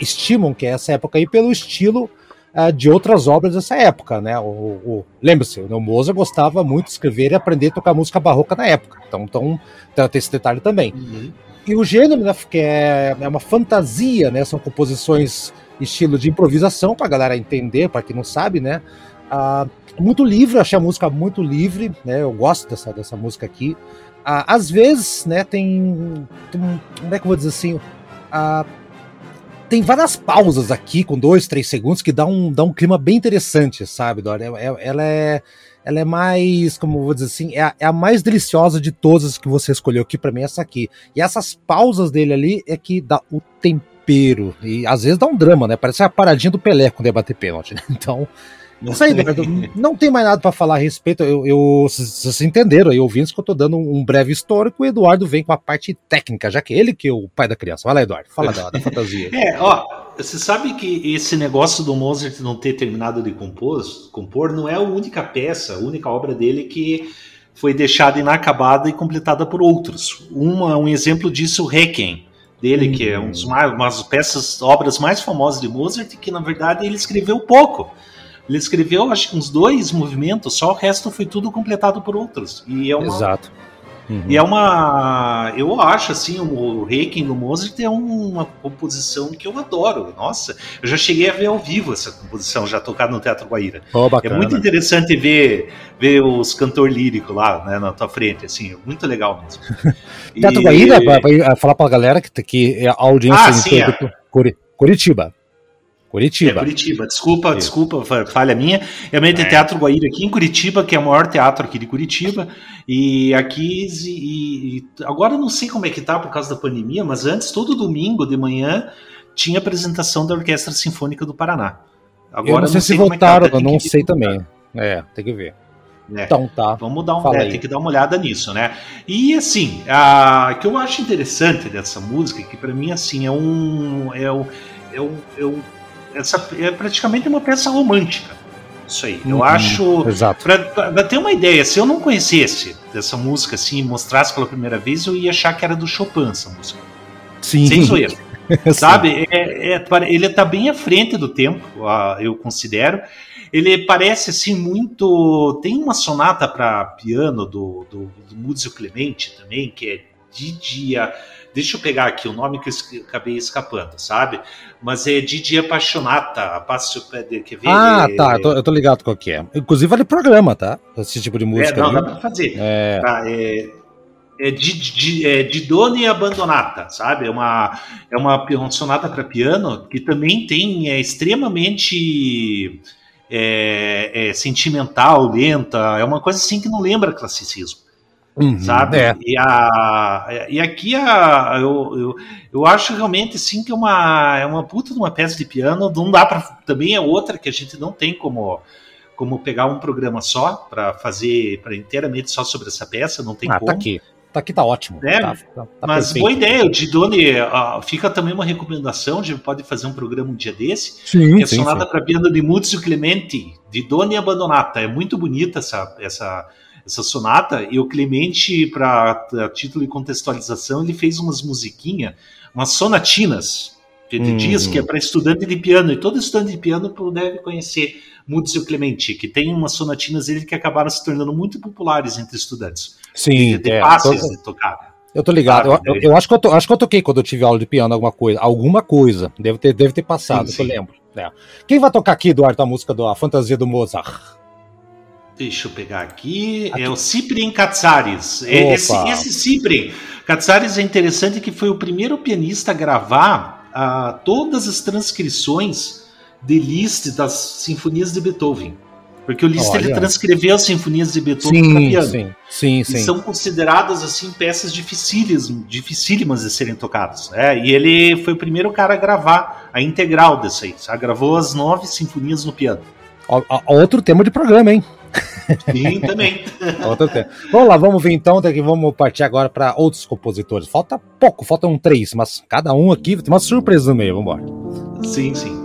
estimam que é essa época aí pelo estilo uh, de outras obras dessa época, né? O, o Lembre-se, o Mozart gostava muito de escrever e aprender a tocar música barroca na época. Então, então, então tem esse detalhe também. Uhum. E o gênero, né, que é, é uma fantasia, né? São composições estilo de improvisação, pra galera entender, para quem não sabe, né? Uh, muito livre, achei a música muito livre, né? Eu gosto dessa, dessa música aqui. Uh, às vezes, né, tem, tem, Como é que eu vou dizer assim? Uh, tem várias pausas aqui, com dois, três segundos, que dá um, dá um clima bem interessante, sabe, Dora? É, é, ela é. Ela é mais, como eu vou dizer assim, é a, é a mais deliciosa de todas que você escolheu aqui, para mim, essa aqui. E essas pausas dele ali é que dá o tempero. E às vezes dá um drama, né? Parece a paradinha do Pelé quando é bater pênalti, né? Então, isso aí, não tem mais nada para falar a respeito. Eu, eu, vocês entenderam aí, ouvintes, que eu tô dando um breve histórico. O Eduardo vem com a parte técnica, já que ele que é o pai da criança. Vai lá, Eduardo, fala da, da fantasia. É, ó, você sabe que esse negócio do Mozart não ter terminado de compor, compor não é a única peça, a única obra dele que foi deixada inacabada e completada por outros. Uma, um exemplo disso, o Requiem dele, que é um dos mais, uma das peças, obras mais famosas de Mozart, que na verdade ele escreveu pouco. Ele escreveu, acho que uns dois movimentos, só o resto foi tudo completado por outros. E é uma, Exato. Uhum. E é uma. Eu acho assim, o Requiem do Mozart é uma composição que eu adoro. Nossa, eu já cheguei a ver ao vivo essa composição, já tocada no Teatro Guaíra. Oh, é muito interessante ver, ver os cantor lírico lá né, na tua frente, assim, muito legal mesmo. Teatro e... Guaíra, para falar para a galera que, que a audiência ah, sim, é. Curitiba. Curitiba. É Curitiba, desculpa, Isso. desculpa, falha minha. Realmente é. Teatro Guaíra aqui em Curitiba, que é o maior teatro aqui de Curitiba. E aqui, e, e agora não sei como é que tá por causa da pandemia, mas antes, todo domingo de manhã, tinha apresentação da Orquestra Sinfônica do Paraná. Agora, eu não sei, não sei se é tá, voltaram, é eu não sei também. É, tem que ver. É, então tá. Vamos dar um, é, tem que dar uma olhada nisso, né? E assim, a que eu acho interessante dessa música, que para mim assim é um é um, é um, é um essa é praticamente uma peça romântica. Isso aí. Eu uhum, acho. Exato. Pra, ter uma ideia, se eu não conhecesse dessa música assim, mostrasse pela primeira vez, eu ia achar que era do Chopin essa música. Sim. Sem zoeira. Sabe? É, é, ele está bem à frente do tempo, eu considero. Ele parece assim muito. Tem uma sonata para piano do, do, do Muzio Clemente também, que é Didia. Deixa eu pegar aqui o nome que eu acabei escapando, sabe? Mas é Didi Apaixonata, Passo quer ver? Ah, tá, eu tô, eu tô ligado qual que é. Inclusive vale programa, tá? Esse tipo de música. É, não, ali. dá pra fazer. É... Tá, é, é, de, é Didone Abandonata, sabe? É uma, é uma, uma sonata para piano que também tem, é extremamente é, é, sentimental, lenta, é uma coisa assim que não lembra classicismo. Uhum, sabe? É. E, a, e aqui a, eu, eu, eu acho realmente sim que é uma, é uma puta de uma peça de piano. Não dá para também é outra que a gente não tem como como pegar um programa só para fazer para inteiramente só sobre essa peça, não tem ah, tá como. Tá aqui. Tá aqui, tá ótimo. É, tá, tá, tá mas perfeito. boa ideia, o Didone, uh, fica também uma recomendação, a gente pode fazer um programa um dia desse, sim, que é sonata para piano de Muzio Clemente, Didone Abandonata. É muito bonita essa, essa, essa sonata, e o Clemente, para título de contextualização, ele fez umas musiquinhas, umas sonatinas, que uhum. diz que é para estudante de piano, e todo estudante de piano deve conhecer Muzio Clementi, que tem umas sonatinas dele que acabaram se tornando muito populares entre estudantes. Sim, de, é, fáceis de tocar. Eu tô ligado. eu, eu, eu, acho que eu, to, acho que eu toquei quando eu tive aula de piano alguma coisa. Alguma coisa. Deve ter, deve ter passado, sim, sim. eu lembro. É. Quem vai tocar aqui, Eduardo, a música da Fantasia do Mozart? Deixa eu pegar aqui. aqui. É o Cyprien Katsaris. Esse, esse Cyprien Katsaris é interessante que foi o primeiro pianista a gravar uh, todas as transcrições de Liszt das sinfonias de Beethoven. Porque o Liszt ele transcreveu as sinfonias de Beethoven para piano. Sim, sim, sim. E são consideradas assim peças dificílimas, dificílimas de serem tocadas. Né? E ele foi o primeiro cara a gravar a integral dessa aí. Gravou as nove sinfonias no piano. Outro tema de programa, hein? Sim, também. Outro tema. Vamos lá, vamos ver então, daqui vamos partir agora para outros compositores. Falta pouco, faltam três, mas cada um aqui tem uma surpresa no meio. Vamos embora. Sim, sim.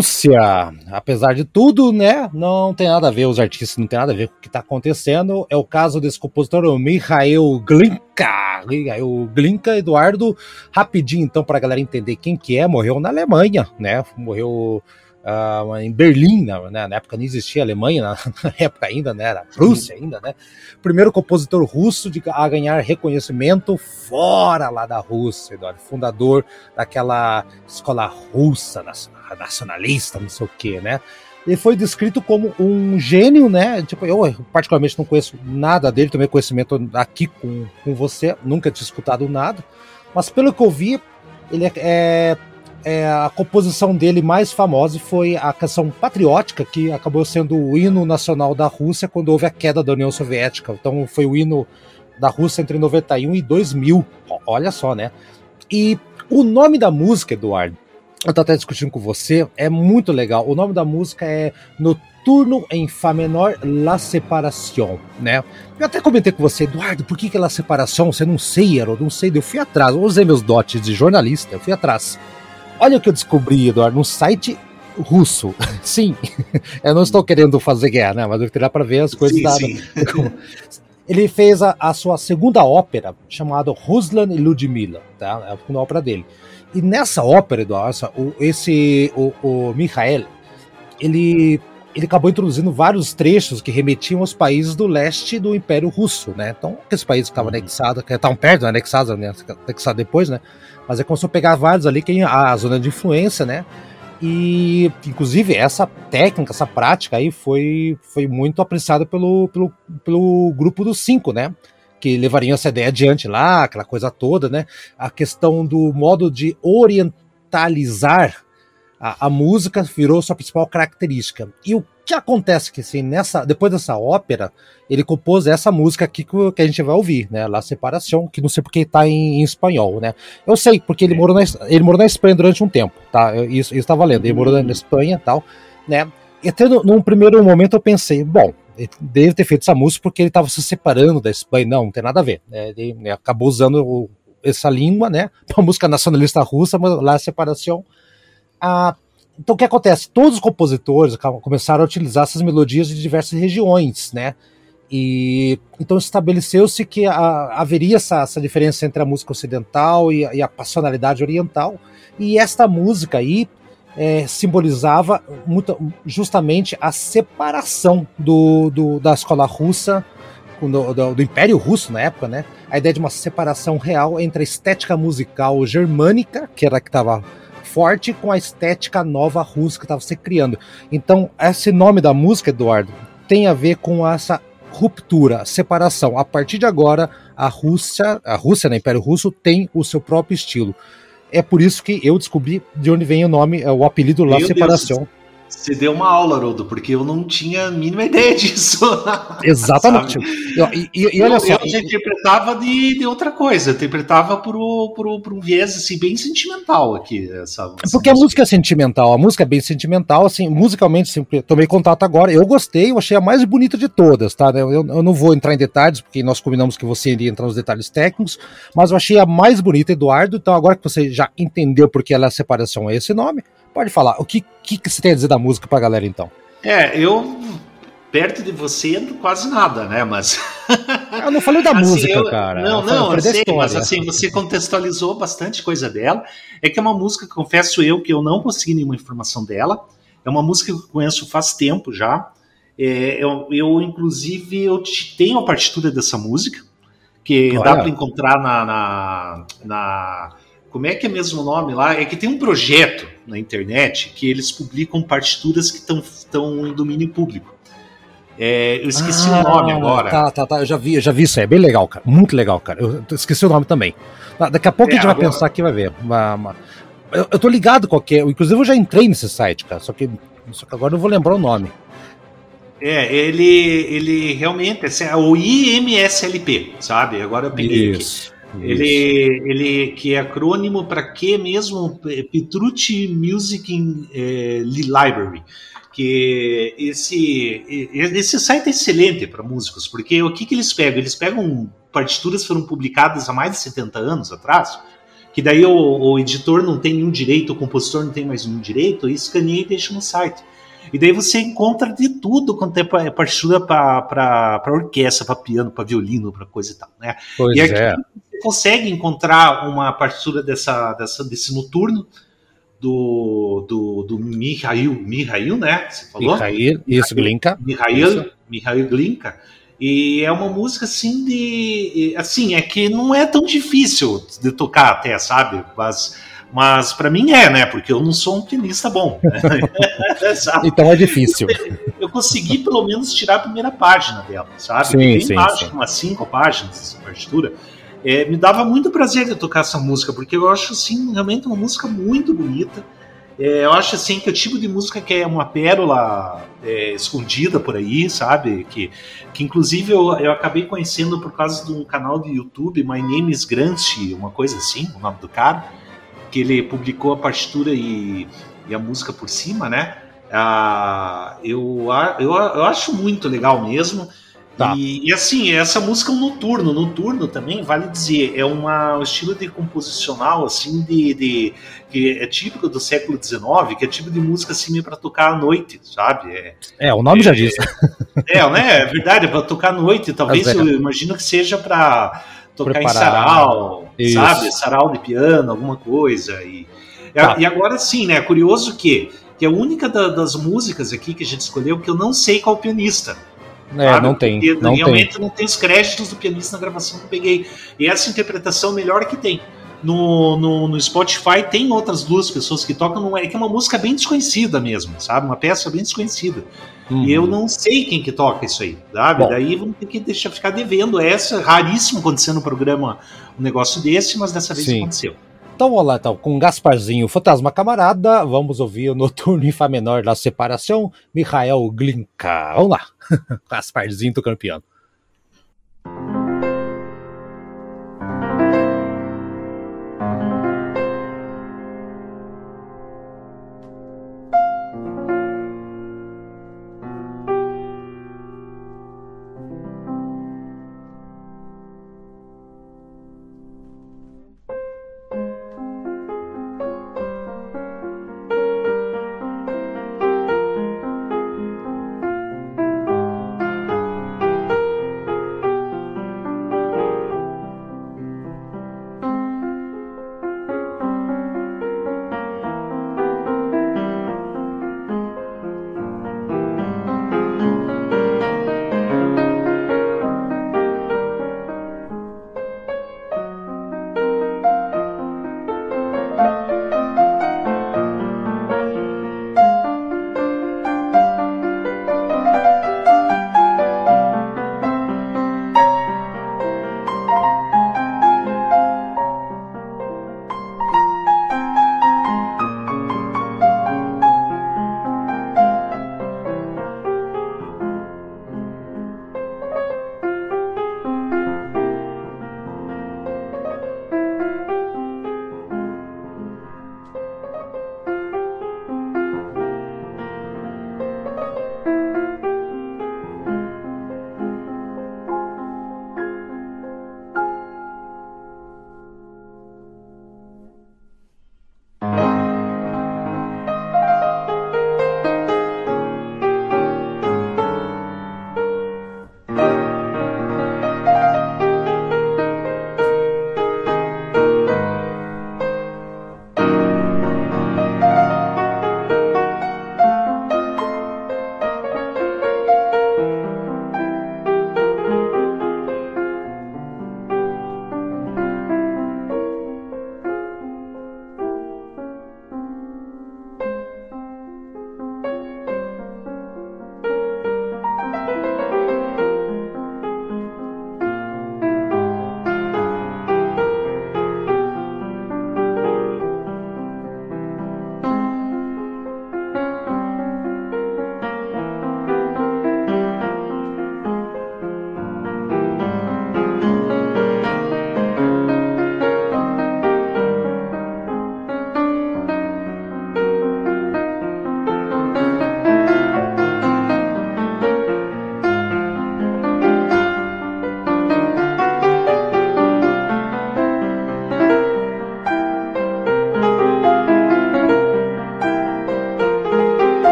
Rússia, apesar de tudo, né, não tem nada a ver, os artistas não tem nada a ver com o que está acontecendo. É o caso desse compositor, Mikhail Glinka. Mikhail Glinka, Eduardo, rapidinho então para a galera entender quem que é, morreu na Alemanha, né, morreu uh, em Berlim, né, na, época não existia Alemanha, na, na, época ainda, né, era Rússia ainda, né, primeiro compositor russo de, a ganhar reconhecimento fora lá da Rússia, Eduardo, fundador daquela escola russa nacionalista, não sei o que, né, ele foi descrito como um gênio, né? Tipo, eu particularmente não conheço nada dele, tomei conhecimento aqui com, com você, nunca tinha escutado nada, mas pelo que eu vi, ele é, é é, a composição dele mais famosa foi a canção patriótica, que acabou sendo o hino nacional da Rússia quando houve a queda da União Soviética. Então foi o hino da Rússia entre 91 e 2000. Olha só, né? E o nome da música, Eduardo, eu tô até discutindo com você, é muito legal. O nome da música é Noturno em Fá menor, La Separación, né? Eu até comentei com você, Eduardo, por que que é La Separación? Você não sei, eu não sei. Eu fui atrás, eu usei meus dotes de jornalista, eu fui atrás. Olha o que eu descobri, Eduardo, num site russo. Sim, eu não estou querendo fazer guerra, né? Mas eu teria para ver as coisas sim, da. Sim. Ele fez a, a, sua segunda ópera, chamada Ruslan e Ludmila, tá? É a ópera dele. E nessa ópera, Eduardo, o, esse, o, o Mikhail, ele ele acabou introduzindo vários trechos que remetiam aos países do leste do Império Russo, né? Então, aqueles países que estavam uhum. anexados, que estavam perto, anexados, né? anexados depois, né? Mas é começou a pegar vários ali que a zona de influência, né? E, inclusive, essa técnica, essa prática aí foi, foi muito apreciada pelo, pelo, pelo grupo dos cinco, né? Que levariam essa ideia adiante lá, aquela coisa toda, né? A questão do modo de orientalizar a, a música virou sua principal característica. E o que acontece que assim, nessa, depois dessa ópera, ele compôs essa música aqui que, que a gente vai ouvir, né? La Separação, que não sei porque está em, em, espanhol, né? Eu sei, porque ele morou na, ele morou na Espanha durante um tempo, tá? Isso, isso tá valendo. Ele morou na Espanha e tal, né? E até no, num primeiro momento eu pensei, bom, ele deve ter feito essa música porque ele estava se separando da Espanha. Não, não tem nada a ver. Né? Ele acabou usando o, essa língua, né? Para música nacionalista russa, mas La Separação. Ah, então o que acontece? Todos os compositores começaram a utilizar essas melodias de diversas regiões, né? E então estabeleceu-se que a, haveria essa, essa, diferença entre a música ocidental e, e, a passionalidade oriental. E esta música aí é, simbolizava justamente a separação do, do da escola russa, do, do, do, Império Russo na época, né? A ideia de uma separação real entre a estética musical germânica, que era a que estava forte com a estética nova russa que estava se criando. Então, esse nome da música, Eduardo, tem a ver com essa ruptura, separação. A partir de agora, a Rússia, a Rússia, né, Império Russo, tem o seu próprio estilo. É por isso que eu descobri de onde vem o nome, o apelido lá, Separação. Deus. Você deu uma aula, Rodo, porque eu não tinha a mínima ideia disso. Exatamente. e, e, e, olha eu, só. Eu já interpretava de, de outra coisa, eu interpretava por, por, por um viés assim, bem sentimental aqui. Essa, essa porque música. a música é sentimental, a música é bem sentimental, assim, musicalmente, assim, tomei contato agora. Eu gostei, eu achei a mais bonita de todas, tá? Eu, eu não vou entrar em detalhes, porque nós combinamos que você iria entrar nos detalhes técnicos, mas eu achei a mais bonita, Eduardo. Então, agora que você já entendeu porque ela é a separação é esse nome Pode falar. O que, que, que você tem a dizer da música pra galera, então? É, eu perto de você quase nada, né? Mas. Eu não falei da assim, música, eu, cara. Não, não, eu sei, mas assim, você contextualizou bastante coisa dela. É que é uma música, confesso eu, que eu não consegui nenhuma informação dela. É uma música que eu conheço faz tempo já. É, eu, eu, inclusive, eu tenho a partitura dessa música, que Olha. dá para encontrar na, na, na como é que é mesmo o nome lá? É que tem um projeto na internet que eles publicam partituras que estão em domínio público. É, eu esqueci ah, o nome agora. Tá, tá, tá. Eu já vi, eu já vi isso aí. É bem legal, cara. Muito legal, cara. Eu esqueci o nome também. Daqui a pouco é, a gente agora... vai pensar aqui vai ver. Uma, uma... Eu, eu tô ligado qual que é. Inclusive, eu já entrei nesse site, cara. Só que, só que agora eu vou lembrar o nome. É, ele, ele realmente assim, é o IMSLP, sabe? Agora eu peguei Isso. aqui. Ele, ele que é acrônimo para que mesmo? Petrucci Music é, Library. Que esse, esse site é excelente para músicos, porque o que, que eles pegam? Eles pegam partituras que foram publicadas há mais de 70 anos atrás, que daí o, o, editor não tem nenhum direito, o compositor não tem mais nenhum direito, e escaneia e deixa no site. E daí você encontra de tudo quanto é partitura para orquestra, para piano, para violino, para coisa e tal, né? Pois e aqui é. você consegue encontrar uma partitura dessa, dessa, desse noturno do, do, do Mihail, Mihail, né? Você falou? Mihail, isso, Glinka. Mihail, Mihail Glinka. E é uma música assim de. Assim, é que não é tão difícil de tocar até, sabe? Mas, mas para mim é, né? Porque eu não sou um pianista bom. Né? então é difícil. Eu, consegui pelo menos tirar a primeira página dela, sabe? Sim, Bem sim, baixo, sim. umas cinco páginas essa partitura. É, me dava muito prazer de tocar essa música, porque eu acho assim, realmente uma música muito bonita. É, eu acho assim que é o tipo de música que é uma pérola é, escondida por aí, sabe? Que, que inclusive eu, eu acabei conhecendo por causa de um canal de YouTube, My Name is Grant, uma coisa assim, o nome do cara, que ele publicou a partitura e, e a música por cima, né? Ah, eu, eu, eu acho muito legal mesmo. Tá. E, e, assim, essa música é um noturno. Noturno também, vale dizer, é uma, um estilo de composicional, assim, de, de, que é típico do século XIX, que é tipo de música assim para tocar à noite, sabe? É, é o nome é, já diz. É, né? É verdade, é para tocar à noite. Talvez é. eu imagino que seja para tocar Preparar. em sarau, Isso. sabe? Sarau de piano, alguma coisa. E, Tá. e agora sim, né? Curioso que, que a única da- das músicas aqui que a gente escolheu que eu não sei qual pianista. É, sabe? não tem. Porque Não tem. realmente não tem os créditos do pianista na gravação que eu peguei. E essa interpretação é a melhor que tem. No, no, no Spotify tem outras duas pessoas que tocam, não é que é uma música bem desconhecida mesmo, sabe? Uma peça bem desconhecida. Uhum. E eu não sei quem que toca isso aí, sabe? Bom. Daí vamos ter que deixar ficar devendo essa. É raríssimo acontecer no programa um negócio desse, mas dessa vez Sim. aconteceu. Então vamos lá, então, com Gasparzinho, Fantasma Camarada, vamos ouvir o Noturno em Fá menor da separação, Michael Glinka. Vamos lá, Gasparzinho tocando piano.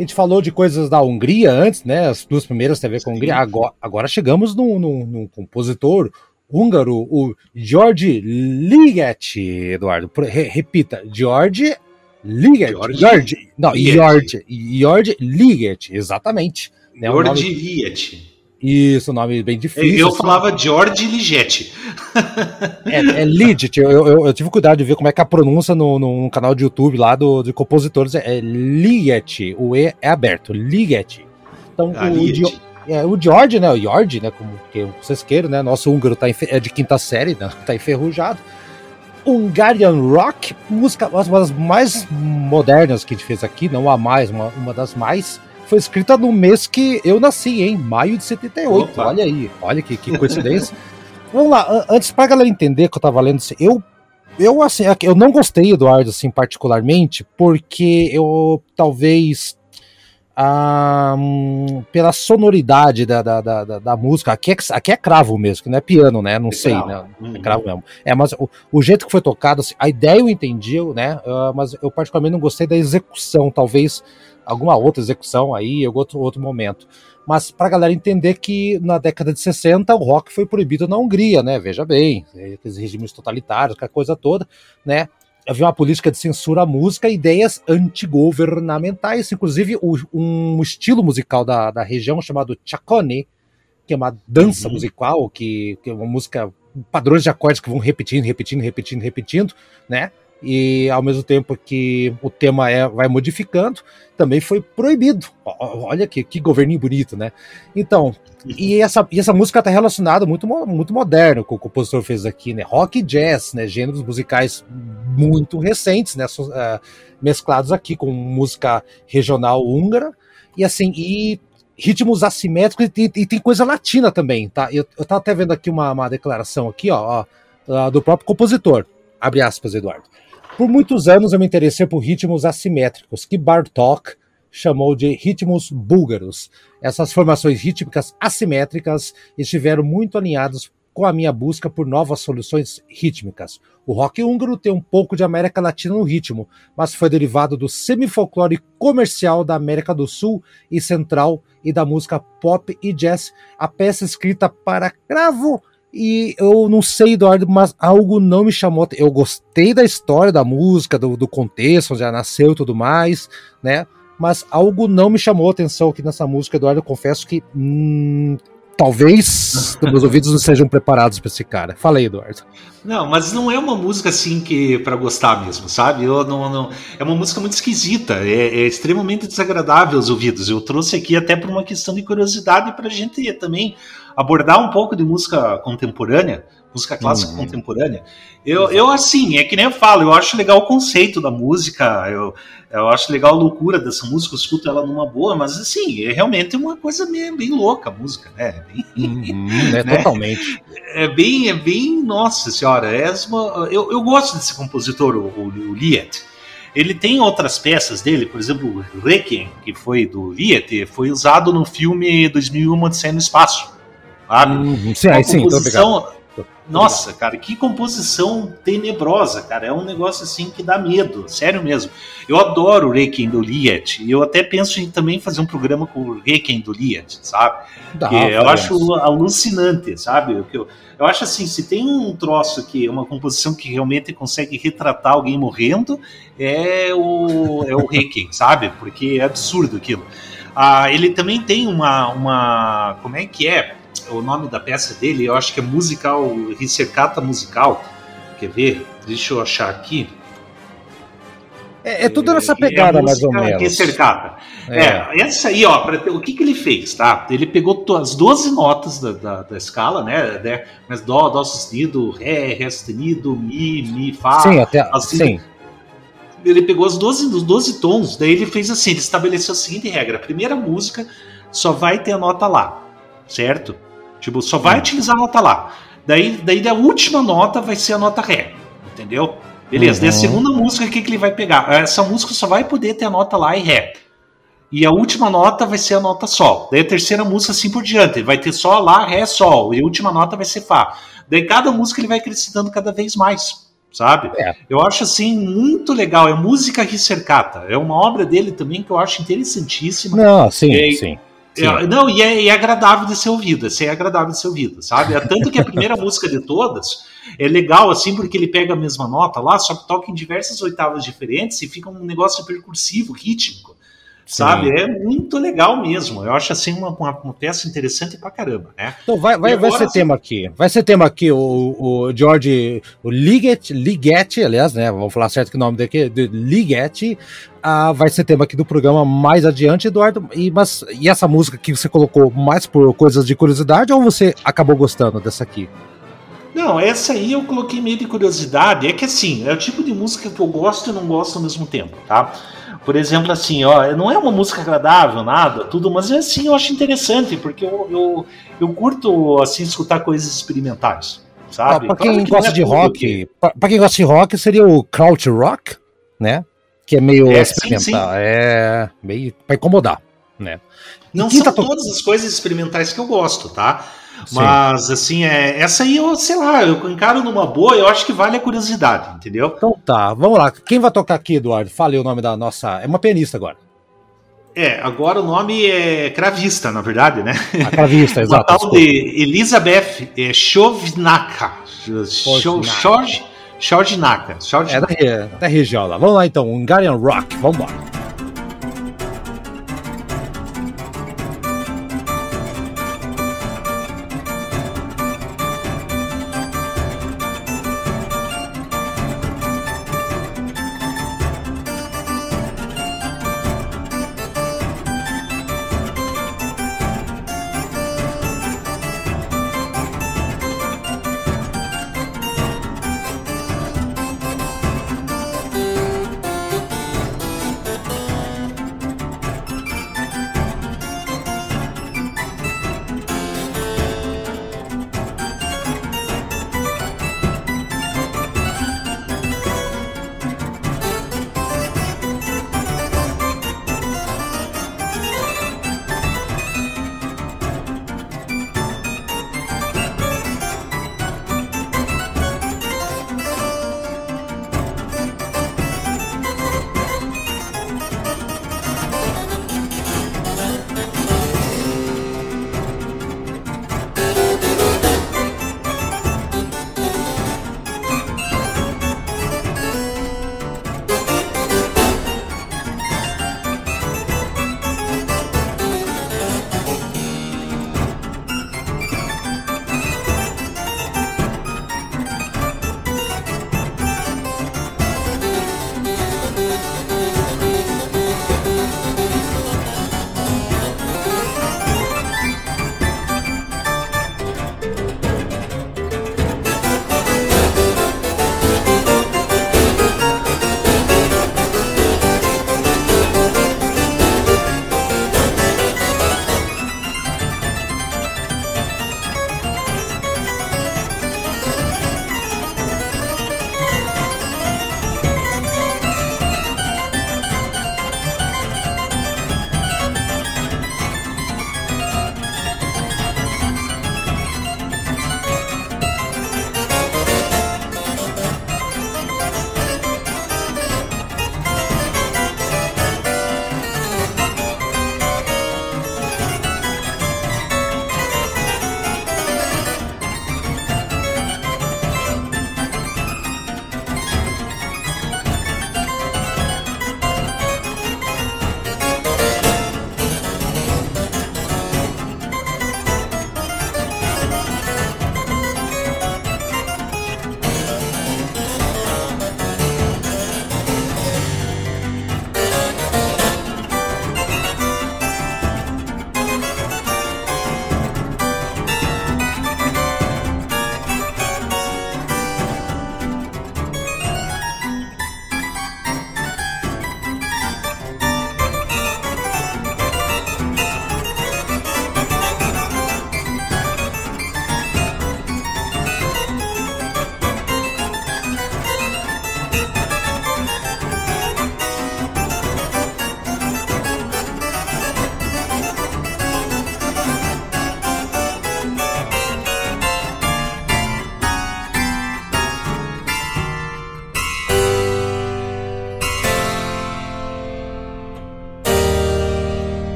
A gente falou de coisas da Hungria antes, né? As duas primeiras TV com a Hungria. Agora, agora chegamos num, num, num compositor húngaro, o George Liget, Eduardo. Re, repita, George Liget. George, George não. George, George Liget, exatamente. Né, George nome... Liget. Isso, nome bem difícil. Eu falava George Ligeti. É, é Liget. Eu, eu, eu, tive cuidado de ver como é que a pronúncia no, no canal de YouTube lá do, de compositores é, é Liget. O E é aberto, Liget. Então, ah, o, é, o George, né? O George, né? Como que vocês queiram, né? Nosso húngaro tá é de quinta série, né? Tá enferrujado. Hungarian Rock, música uma das mais modernas que a gente fez aqui, não a mais, uma, uma das mais foi escrita no mês que eu nasci, em maio de 78. Opa. Olha aí, olha que, que coincidência. Vamos lá, antes pra galera entender que eu tava lendo, eu eu assim, eu não gostei, Eduardo, assim, particularmente, porque eu talvez ah, pela sonoridade da, da, da, da, música. Aqui é, aqui é cravo mesmo, que não é piano, né? Não é sei, cravo. né? Uhum. É cravo mesmo. É, mas o, o jeito que foi tocado, assim, a ideia eu entendi, né? Uh, mas eu particularmente não gostei da execução, talvez alguma outra execução aí, em outro, outro momento. Mas para a galera entender que na década de 60 o rock foi proibido na Hungria, né? Veja bem, aqueles regimes totalitários, aquela coisa toda, né? Havia uma política de censura à música, ideias antigovernamentais, inclusive o, um estilo musical da, da região chamado chacone, que é uma dança uhum. musical, que, que é uma música, padrões de acordes que vão repetindo, repetindo, repetindo, repetindo, né? e ao mesmo tempo que o tema é, vai modificando, também foi proibido. Olha que, que governinho bonito, né? Então, e essa, e essa música está relacionada muito, muito moderno com o compositor fez aqui, né? Rock e jazz, né? Gêneros musicais muito recentes, né? Uh, mesclados aqui com música regional húngara e assim, e ritmos assimétricos e, e, tem coisa latina também, tá? Eu, eu tava até vendo aqui uma, uma declaração aqui, ó, ó do próprio compositor. Abre aspas, Eduardo. Por muitos anos eu me interessei por ritmos assimétricos, que Bartók chamou de ritmos búlgaros. Essas formações rítmicas assimétricas estiveram muito alinhadas com a minha busca por novas soluções rítmicas. O rock húngaro tem um pouco de América Latina no ritmo, mas foi derivado do semifolclore comercial da América do Sul e Central e da música pop e jazz. A peça escrita para cravo e eu não sei, Eduardo, mas algo não me chamou. Eu gostei da história, da música, do, do contexto, onde ela nasceu e tudo mais, né? Mas algo não me chamou atenção aqui nessa música, Eduardo. Eu confesso que hum, talvez meus ouvidos não sejam preparados para esse cara. Fala aí, Eduardo. Não, mas não é uma música assim que para gostar mesmo, sabe? Eu não, não, é uma música muito esquisita, é, é, extremamente desagradável aos ouvidos. Eu trouxe aqui até por uma questão de curiosidade para a gente também abordar um pouco de música contemporânea, música clássica uhum. contemporânea. Eu, eu, assim, é que nem eu falo, eu acho legal o conceito da música, eu, eu acho legal a loucura dessa música, eu escuto ela numa boa, mas assim, é realmente uma coisa bem, bem louca a música, né? Bem, uhum, é né? totalmente. É bem, é bem, nossa senhora, é uma, eu, eu gosto desse compositor, o, o, o Liet. Ele tem outras peças dele, por exemplo, Requiem, que foi do Liet, foi usado no filme 2001 Odisseia no Espaço sabe? Uhum, sim, aí, sim, composição... Nossa, cara, que composição tenebrosa, cara. É um negócio assim que dá medo, sério mesmo. Eu adoro o Requiem do Liet. E eu até penso em também fazer um programa com o Requiem do Liet, sabe? Dá, que eu acho alucinante, sabe? Eu, eu, eu acho assim, se tem um troço que é uma composição que realmente consegue retratar alguém morrendo, é o, é o Requiem, sabe? Porque é absurdo aquilo. Ah, ele também tem uma, uma. Como é que é? O nome da peça dele, eu acho que é musical, Ricercata Musical. Quer ver? Deixa eu achar aqui. É, é tudo nessa é, pegada, é mais ou menos. Ricercata. É. é, essa aí, ó, pra, o que, que ele fez, tá? Ele pegou as 12 notas da, da, da escala, né? né? Mas Dó, Dó sustenido, Ré, Ré sustenido, Mi, Mi, Fá. Sim, até. Assim, sim. Ele pegou as 12, os 12 tons, daí ele fez assim: ele estabeleceu a seguinte regra: a primeira música só vai ter a nota lá, certo? Tipo, só vai utilizar a nota lá. Daí, daí a última nota vai ser a nota Ré. Entendeu? Beleza. Uhum. Daí a uhum. segunda música, o que, que ele vai pegar? Essa música só vai poder ter a nota lá e Ré. E a última nota vai ser a nota Sol. Daí a terceira música, assim por diante. Vai ter Sol, Lá, Ré, Sol. E a última nota vai ser Fá. Daí cada música ele vai acrescentando cada vez mais. sabe? É. Eu acho assim muito legal. É música ricercata. É uma obra dele também que eu acho interessantíssima. Não, sim, é, sim. É, não, e é, é, agradável de ser ouvida, assim, é agradável de ser ouvida, sabe? É tanto que a primeira música de todas é legal, assim, porque ele pega a mesma nota lá, só que toca em diversas oitavas diferentes e fica um negócio percursivo, rítmico sabe? Sim. É muito legal mesmo. Eu acho assim uma, uma, uma, peça interessante pra caramba, né? Então vai, vai, agora, vai ser assim, tema aqui. Vai ser tema aqui o, o George o Ligeti, Ligeti, aliás, né? Vamos falar certo que o nome daqui de Ligeti. Ah, vai ser tema aqui do programa mais adiante, Eduardo. E, mas, e essa música que você colocou mais por coisas de curiosidade ou você acabou gostando dessa aqui? Não, essa aí eu coloquei meio de curiosidade. É que assim, é o tipo de música que eu gosto e não gosto ao mesmo tempo, tá? Por exemplo, assim, ó, não é uma música agradável, nada, tudo, mas é assim, eu acho interessante, porque eu, eu, eu curto assim escutar coisas experimentais, sabe? Ah, para quem claro gosta é de rock, que... para quem gosta de rock, seria o Crouch Rock, né? Que é meio é, experimental, sim, sim. é meio para incomodar, né? Não são tá todas as coisas experimentais que eu gosto, tá? Mas, assim, é, essa aí eu, sei lá, eu encaro numa boa, eu acho que vale a curiosidade, entendeu? Então tá, vamos lá. Quem vai tocar aqui, Eduardo? Fale o nome da nossa. É uma pianista agora. É, agora o nome é cravista, na verdade, né? A cravista, exato. Uma tal de Elizabeth é, Chovnaka. Jorge Chovnaka. É da, da região lá. Vamos lá então, Hungarian Rock, vamos embora.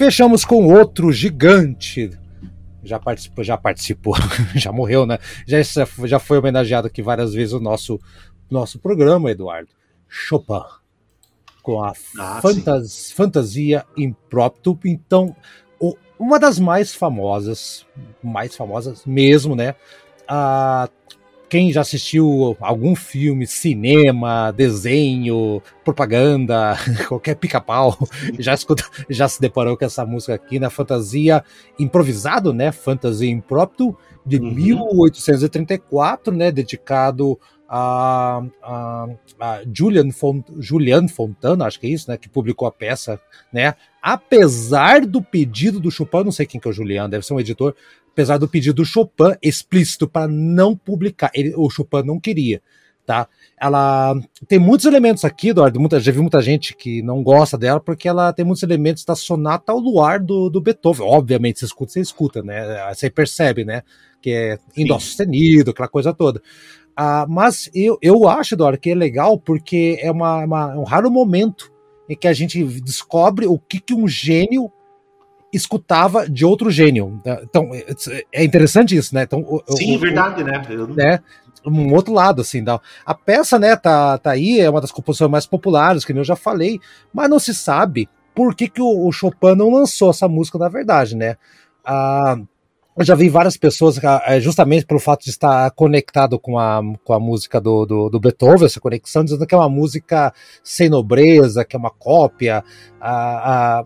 Fechamos com outro gigante. Já participou, já participou, já morreu, né? Já, já foi homenageado aqui várias vezes o nosso, nosso programa, Eduardo. Chopin. Com a ah, fantas, fantasia impróprio. Então, o, uma das mais famosas, mais famosas mesmo, né? A quem já assistiu algum filme, cinema, desenho, propaganda, qualquer pica-pau, já, escuta, já se deparou com essa música aqui na? Fantasia Improvisado, né? Fantasia Impróprio, de uhum. 1834, né? Dedicado a, a, a Julian, Font, Julian Fontana, acho que é isso, né? Que publicou a peça, né? Apesar do pedido do Chopin, não sei quem que é o Julian, deve ser um editor, apesar do pedido do Chopin explícito para não publicar. Ele, o Chopin não queria. Tá? Ela tem muitos elementos aqui, Eduardo. Muita, já vi muita gente que não gosta dela porque ela tem muitos elementos da sonata ao luar do, do Beethoven. Obviamente, você escuta, você escuta, né? Você percebe, né? Que é em dó sustenido, aquela coisa toda. Ah, mas eu, eu acho, Eduardo, que é legal porque é uma, uma, um raro momento em que a gente descobre o que, que um gênio escutava de outro gênio. Então, é interessante isso, né? Então, Sim, o, verdade, né? Eu... né? Um outro lado, assim, da... a peça, né, tá, tá aí, é uma das composições mais populares, que eu já falei, mas não se sabe por que, que o, o Chopin não lançou essa música, na verdade, né? Ah, eu já vi várias pessoas, ah, é, justamente pelo fato de estar conectado com a, com a música do, do, do Beethoven, essa conexão, dizendo que é uma música sem nobreza, que é uma cópia. A, a,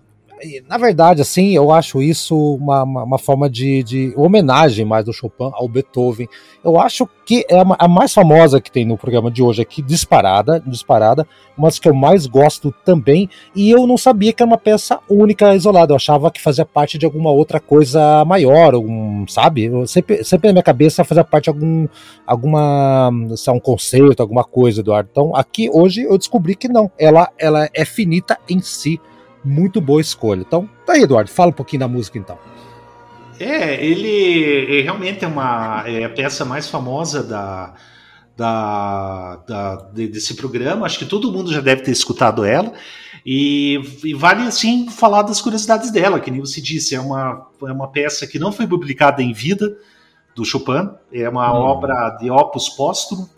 na verdade, assim, eu acho isso uma, uma, uma forma de, de, homenagem mais do Chopin ao Beethoven. Eu acho que é a, a, mais famosa que tem no programa de hoje aqui, disparada, disparada, mas que eu mais gosto também. E eu não sabia que era uma peça única, isolada. Eu achava que fazia parte de alguma outra coisa maior, algum, sabe? Eu sempre, sempre na minha cabeça fazia parte de algum, alguma, sei, um conceito, alguma coisa, Eduardo. Então, aqui hoje eu descobri que não. Ela, ela é finita em si muito boa escolha. Então, tá aí, Eduardo, fala um pouquinho da música então. É, ele realmente é uma é a peça mais famosa da, da, da, desse programa. Acho que todo mundo já deve ter escutado ela. E, e, vale assim falar das curiosidades dela, que nem você disse, é uma, é uma peça que não foi publicada em vida do Chopin, é uma hum. obra de opus póstumo,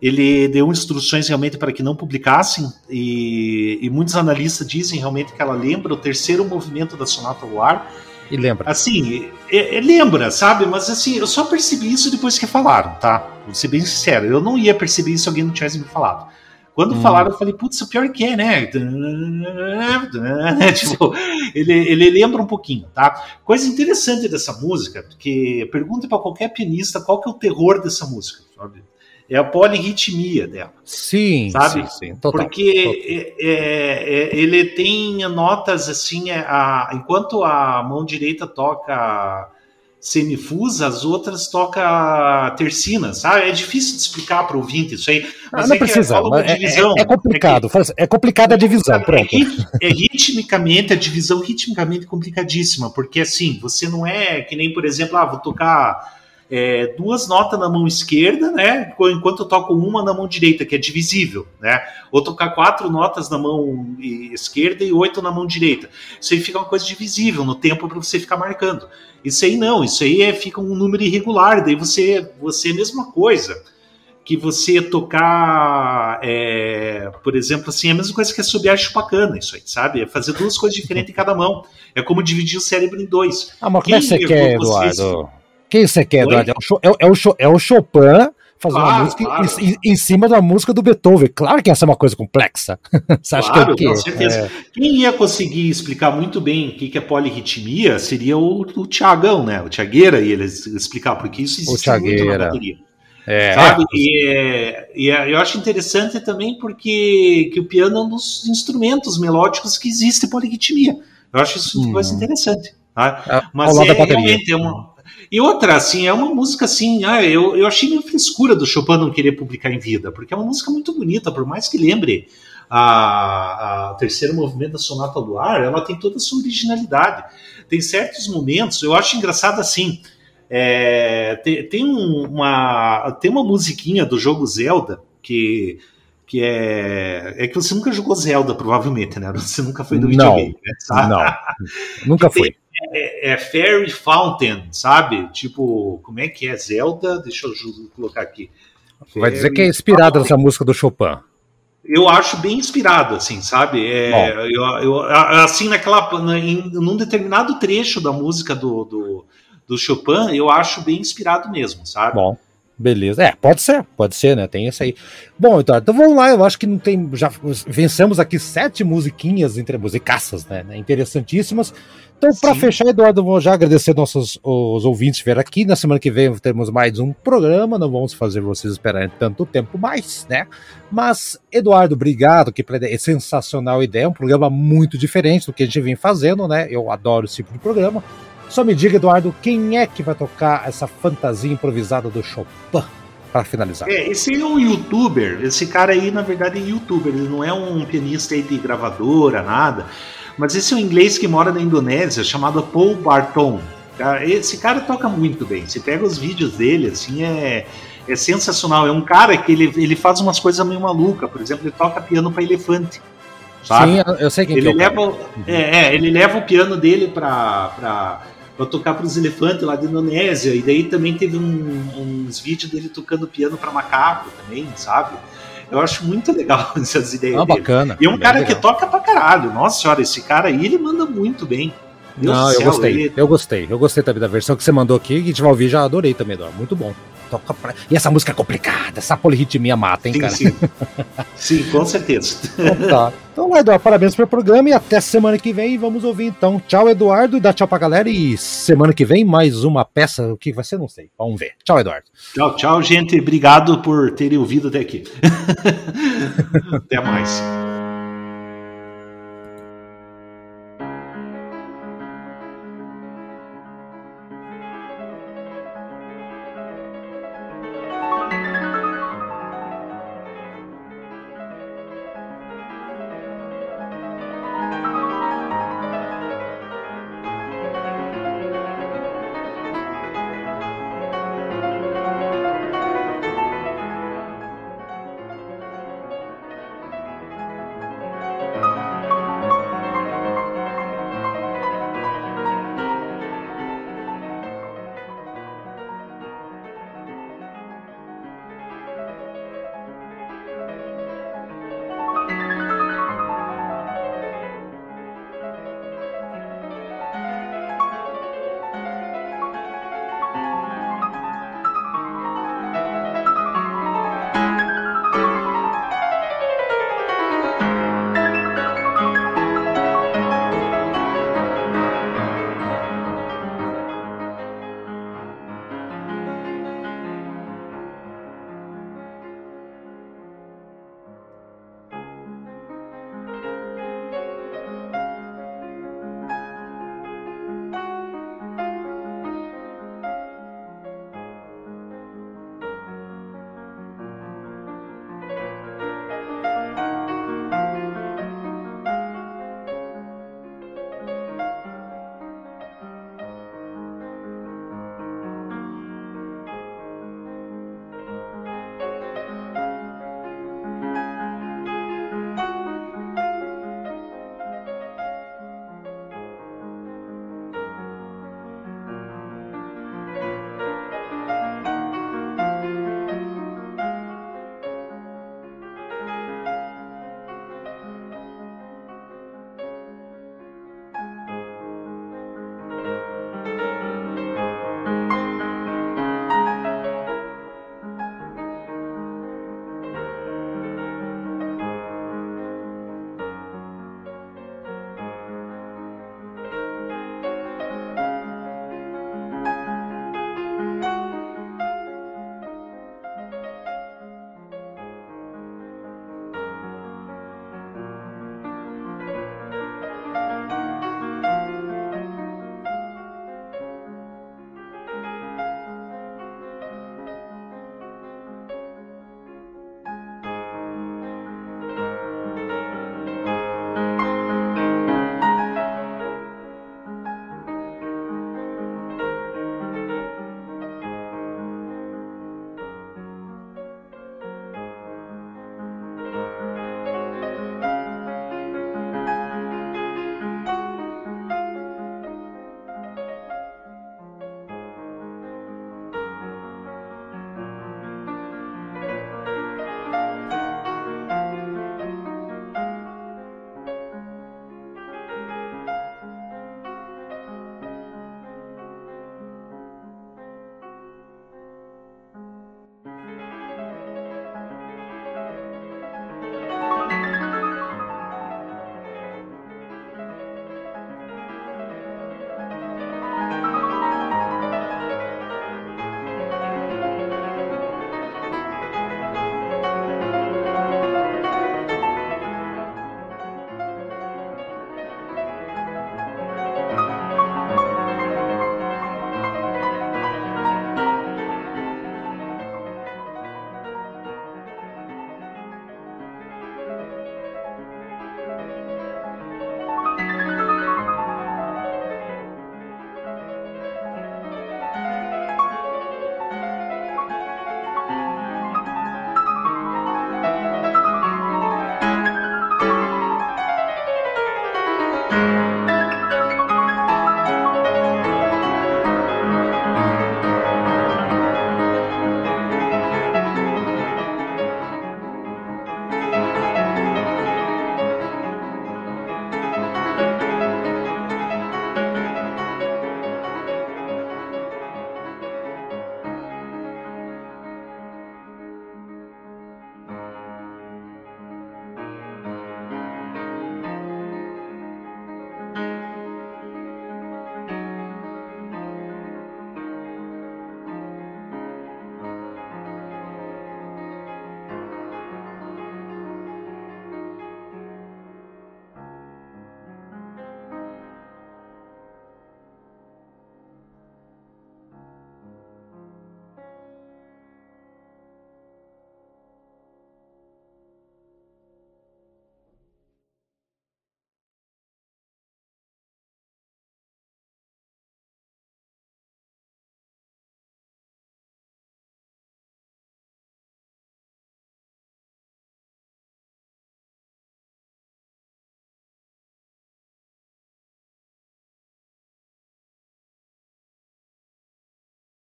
ele deu instruções realmente para que não publicassem, e, e, muitos analistas dizem realmente que ela lembra o terceiro movimento da Sonata ao Ar. E lembra. Assim, é, é, lembra, sabe? Mas assim, eu só percebi isso depois que falaram, tá? Vou ser bem sincero, eu não ia perceber isso se alguém não tivesse me falado. Quando hum. falaram, eu falei, putz, o pior que é, né? tipo, ele, ele lembra um pouquinho, tá? Coisa interessante dessa música, porque pergunta para qualquer pianista qual que é o terror dessa música, sabe? É a polirritmia dela. Sim, sabe? Sim, sim. Total, Porque total. É, é, é, ele tem notas assim, é, a, enquanto a mão direita toca semifusa, as outras toca tercina, sabe? É difícil de explicar para o ouvinte isso aí. Mas não, não é precisa, é, divisão, é, complicado, é, complicada a divisão, pronto. É, ritmicamente, a divisão ritmicamente complicadíssima, porque assim, você não é que nem, por exemplo, ah, vou tocar é, duas notas na mão esquerda, né? Enquanto eu toco uma na mão direita, que é divisível, né? Ou tocar quatro notas na mão esquerda e oito na mão direita. Isso aí fica uma coisa divisível no tempo para você ficar marcando. Isso aí não, isso aí é, fica um número irregular, daí você, você é a mesma coisa que você tocar, é, por exemplo, assim, é a mesma coisa que é subir a chupacana, isso aí, sabe? É fazer duas coisas diferentes em cada mão. É como dividir o cérebro em dois. Ah, mas como é que você quer, Eduardo? Quem você quer, Eduardo? É o, é, é, o, é o Chopin fazer claro, uma música claro. em, em, cima da música do Beethoven. Claro que essa é uma coisa complexa. Você acha claro, que é o quê? Com certeza. É... Quem ia conseguir explicar muito bem o que é polirritmia seria o, o Tiagão, né? O Tiagueira ia explicar, porque isso existe muito na bateria. É, sabe? É. E, e, eu acho interessante também porque que o piano é um dos instrumentos melódicos que existe polirritmia. Eu acho isso uma coisa hum. interessante. Tá? É, Mas é, realmente é uma, e outra, assim, é uma música assim, ah, eu, eu achei meio frescura do Chopin não querer publicar em vida, porque é uma música muito bonita, por mais que lembre a, a terceiro movimento da Sonata do Ar, ela tem toda a sua originalidade. Tem certos momentos, eu acho engraçado assim, é, tem, tem, uma, tem uma musiquinha do jogo Zelda que que é. É que você nunca jogou Zelda, provavelmente, né? Você nunca foi do videogame, não, né? Não, nunca fui. É, é, Fairy Fountain, sabe? Tipo, como é que é Zelda? Deixa eu colocar aqui. Vai dizer que é inspirada nessa música do Chopin. Eu acho bem inspirado, assim, sabe? É, eu, eu, assim, naquela, em, num determinado trecho da música do, do, do Chopin, eu acho bem inspirado mesmo, sabe? Bom. Beleza. É, pode ser, pode ser, né? Tem isso aí. Bom, então, então vamos lá. Eu acho que não tem. Já vencemos aqui sete musiquinhas entre musicaças, né? Interessantíssimas. Então, para fechar, Eduardo, vou já agradecer nossos os ouvintes ver aqui. Na semana que vem teremos mais um programa. Não vamos fazer vocês esperarem tanto tempo mais, né? Mas, Eduardo, obrigado. Que é sensacional ideia. É um programa muito diferente do que a gente vem fazendo, né? Eu adoro esse tipo de programa. Só me diga, Eduardo, quem é que vai tocar essa fantasia improvisada do Chopin? Para finalizar. É, esse é um youtuber. Esse cara aí, na verdade, é youtuber. Ele não é um pianista aí de gravadora, nada. Mas esse é um inglês que mora na Indonésia, chamado Paul Barton. Esse cara toca muito bem. Você pega os vídeos dele, assim, é, é sensacional. É um cara que ele, ele faz umas coisas meio malucas. Por exemplo, ele toca piano para elefante. Sabe? Sim, eu sei quem ele que é leva, é, é, ele leva o piano dele para para tocar para os elefantes lá da Indonésia. E daí também teve um, uns vídeos dele tocando piano para macaco também, sabe? Eu acho muito legal essas ideias. Ah, dele. bacana. E é um cara legal. que toca pra caralho. Nossa senhora, esse cara aí, ele manda muito bem. Deus Não, eu gostei. Ele... Eu gostei. Eu gostei também da versão que você mandou aqui, que a gente vai ouvir, já adorei também, Eduardo. Muito bom toca pra... E essa música é complicada, essa polirritmia mata, hein, sim, cara? Sim. sim, com certeza. Então, tá. Então, Eduardo, parabéns pelo programa e até semana que vem. Vamos ouvir então. Tchau, Eduardo, dá tchau pra galera e semana que vem mais uma peça. O que vai ser? Não sei. Vamos ver. Tchau, Eduardo. Tchau, tchau, gente. Obrigado por terem ouvido até aqui. até mais.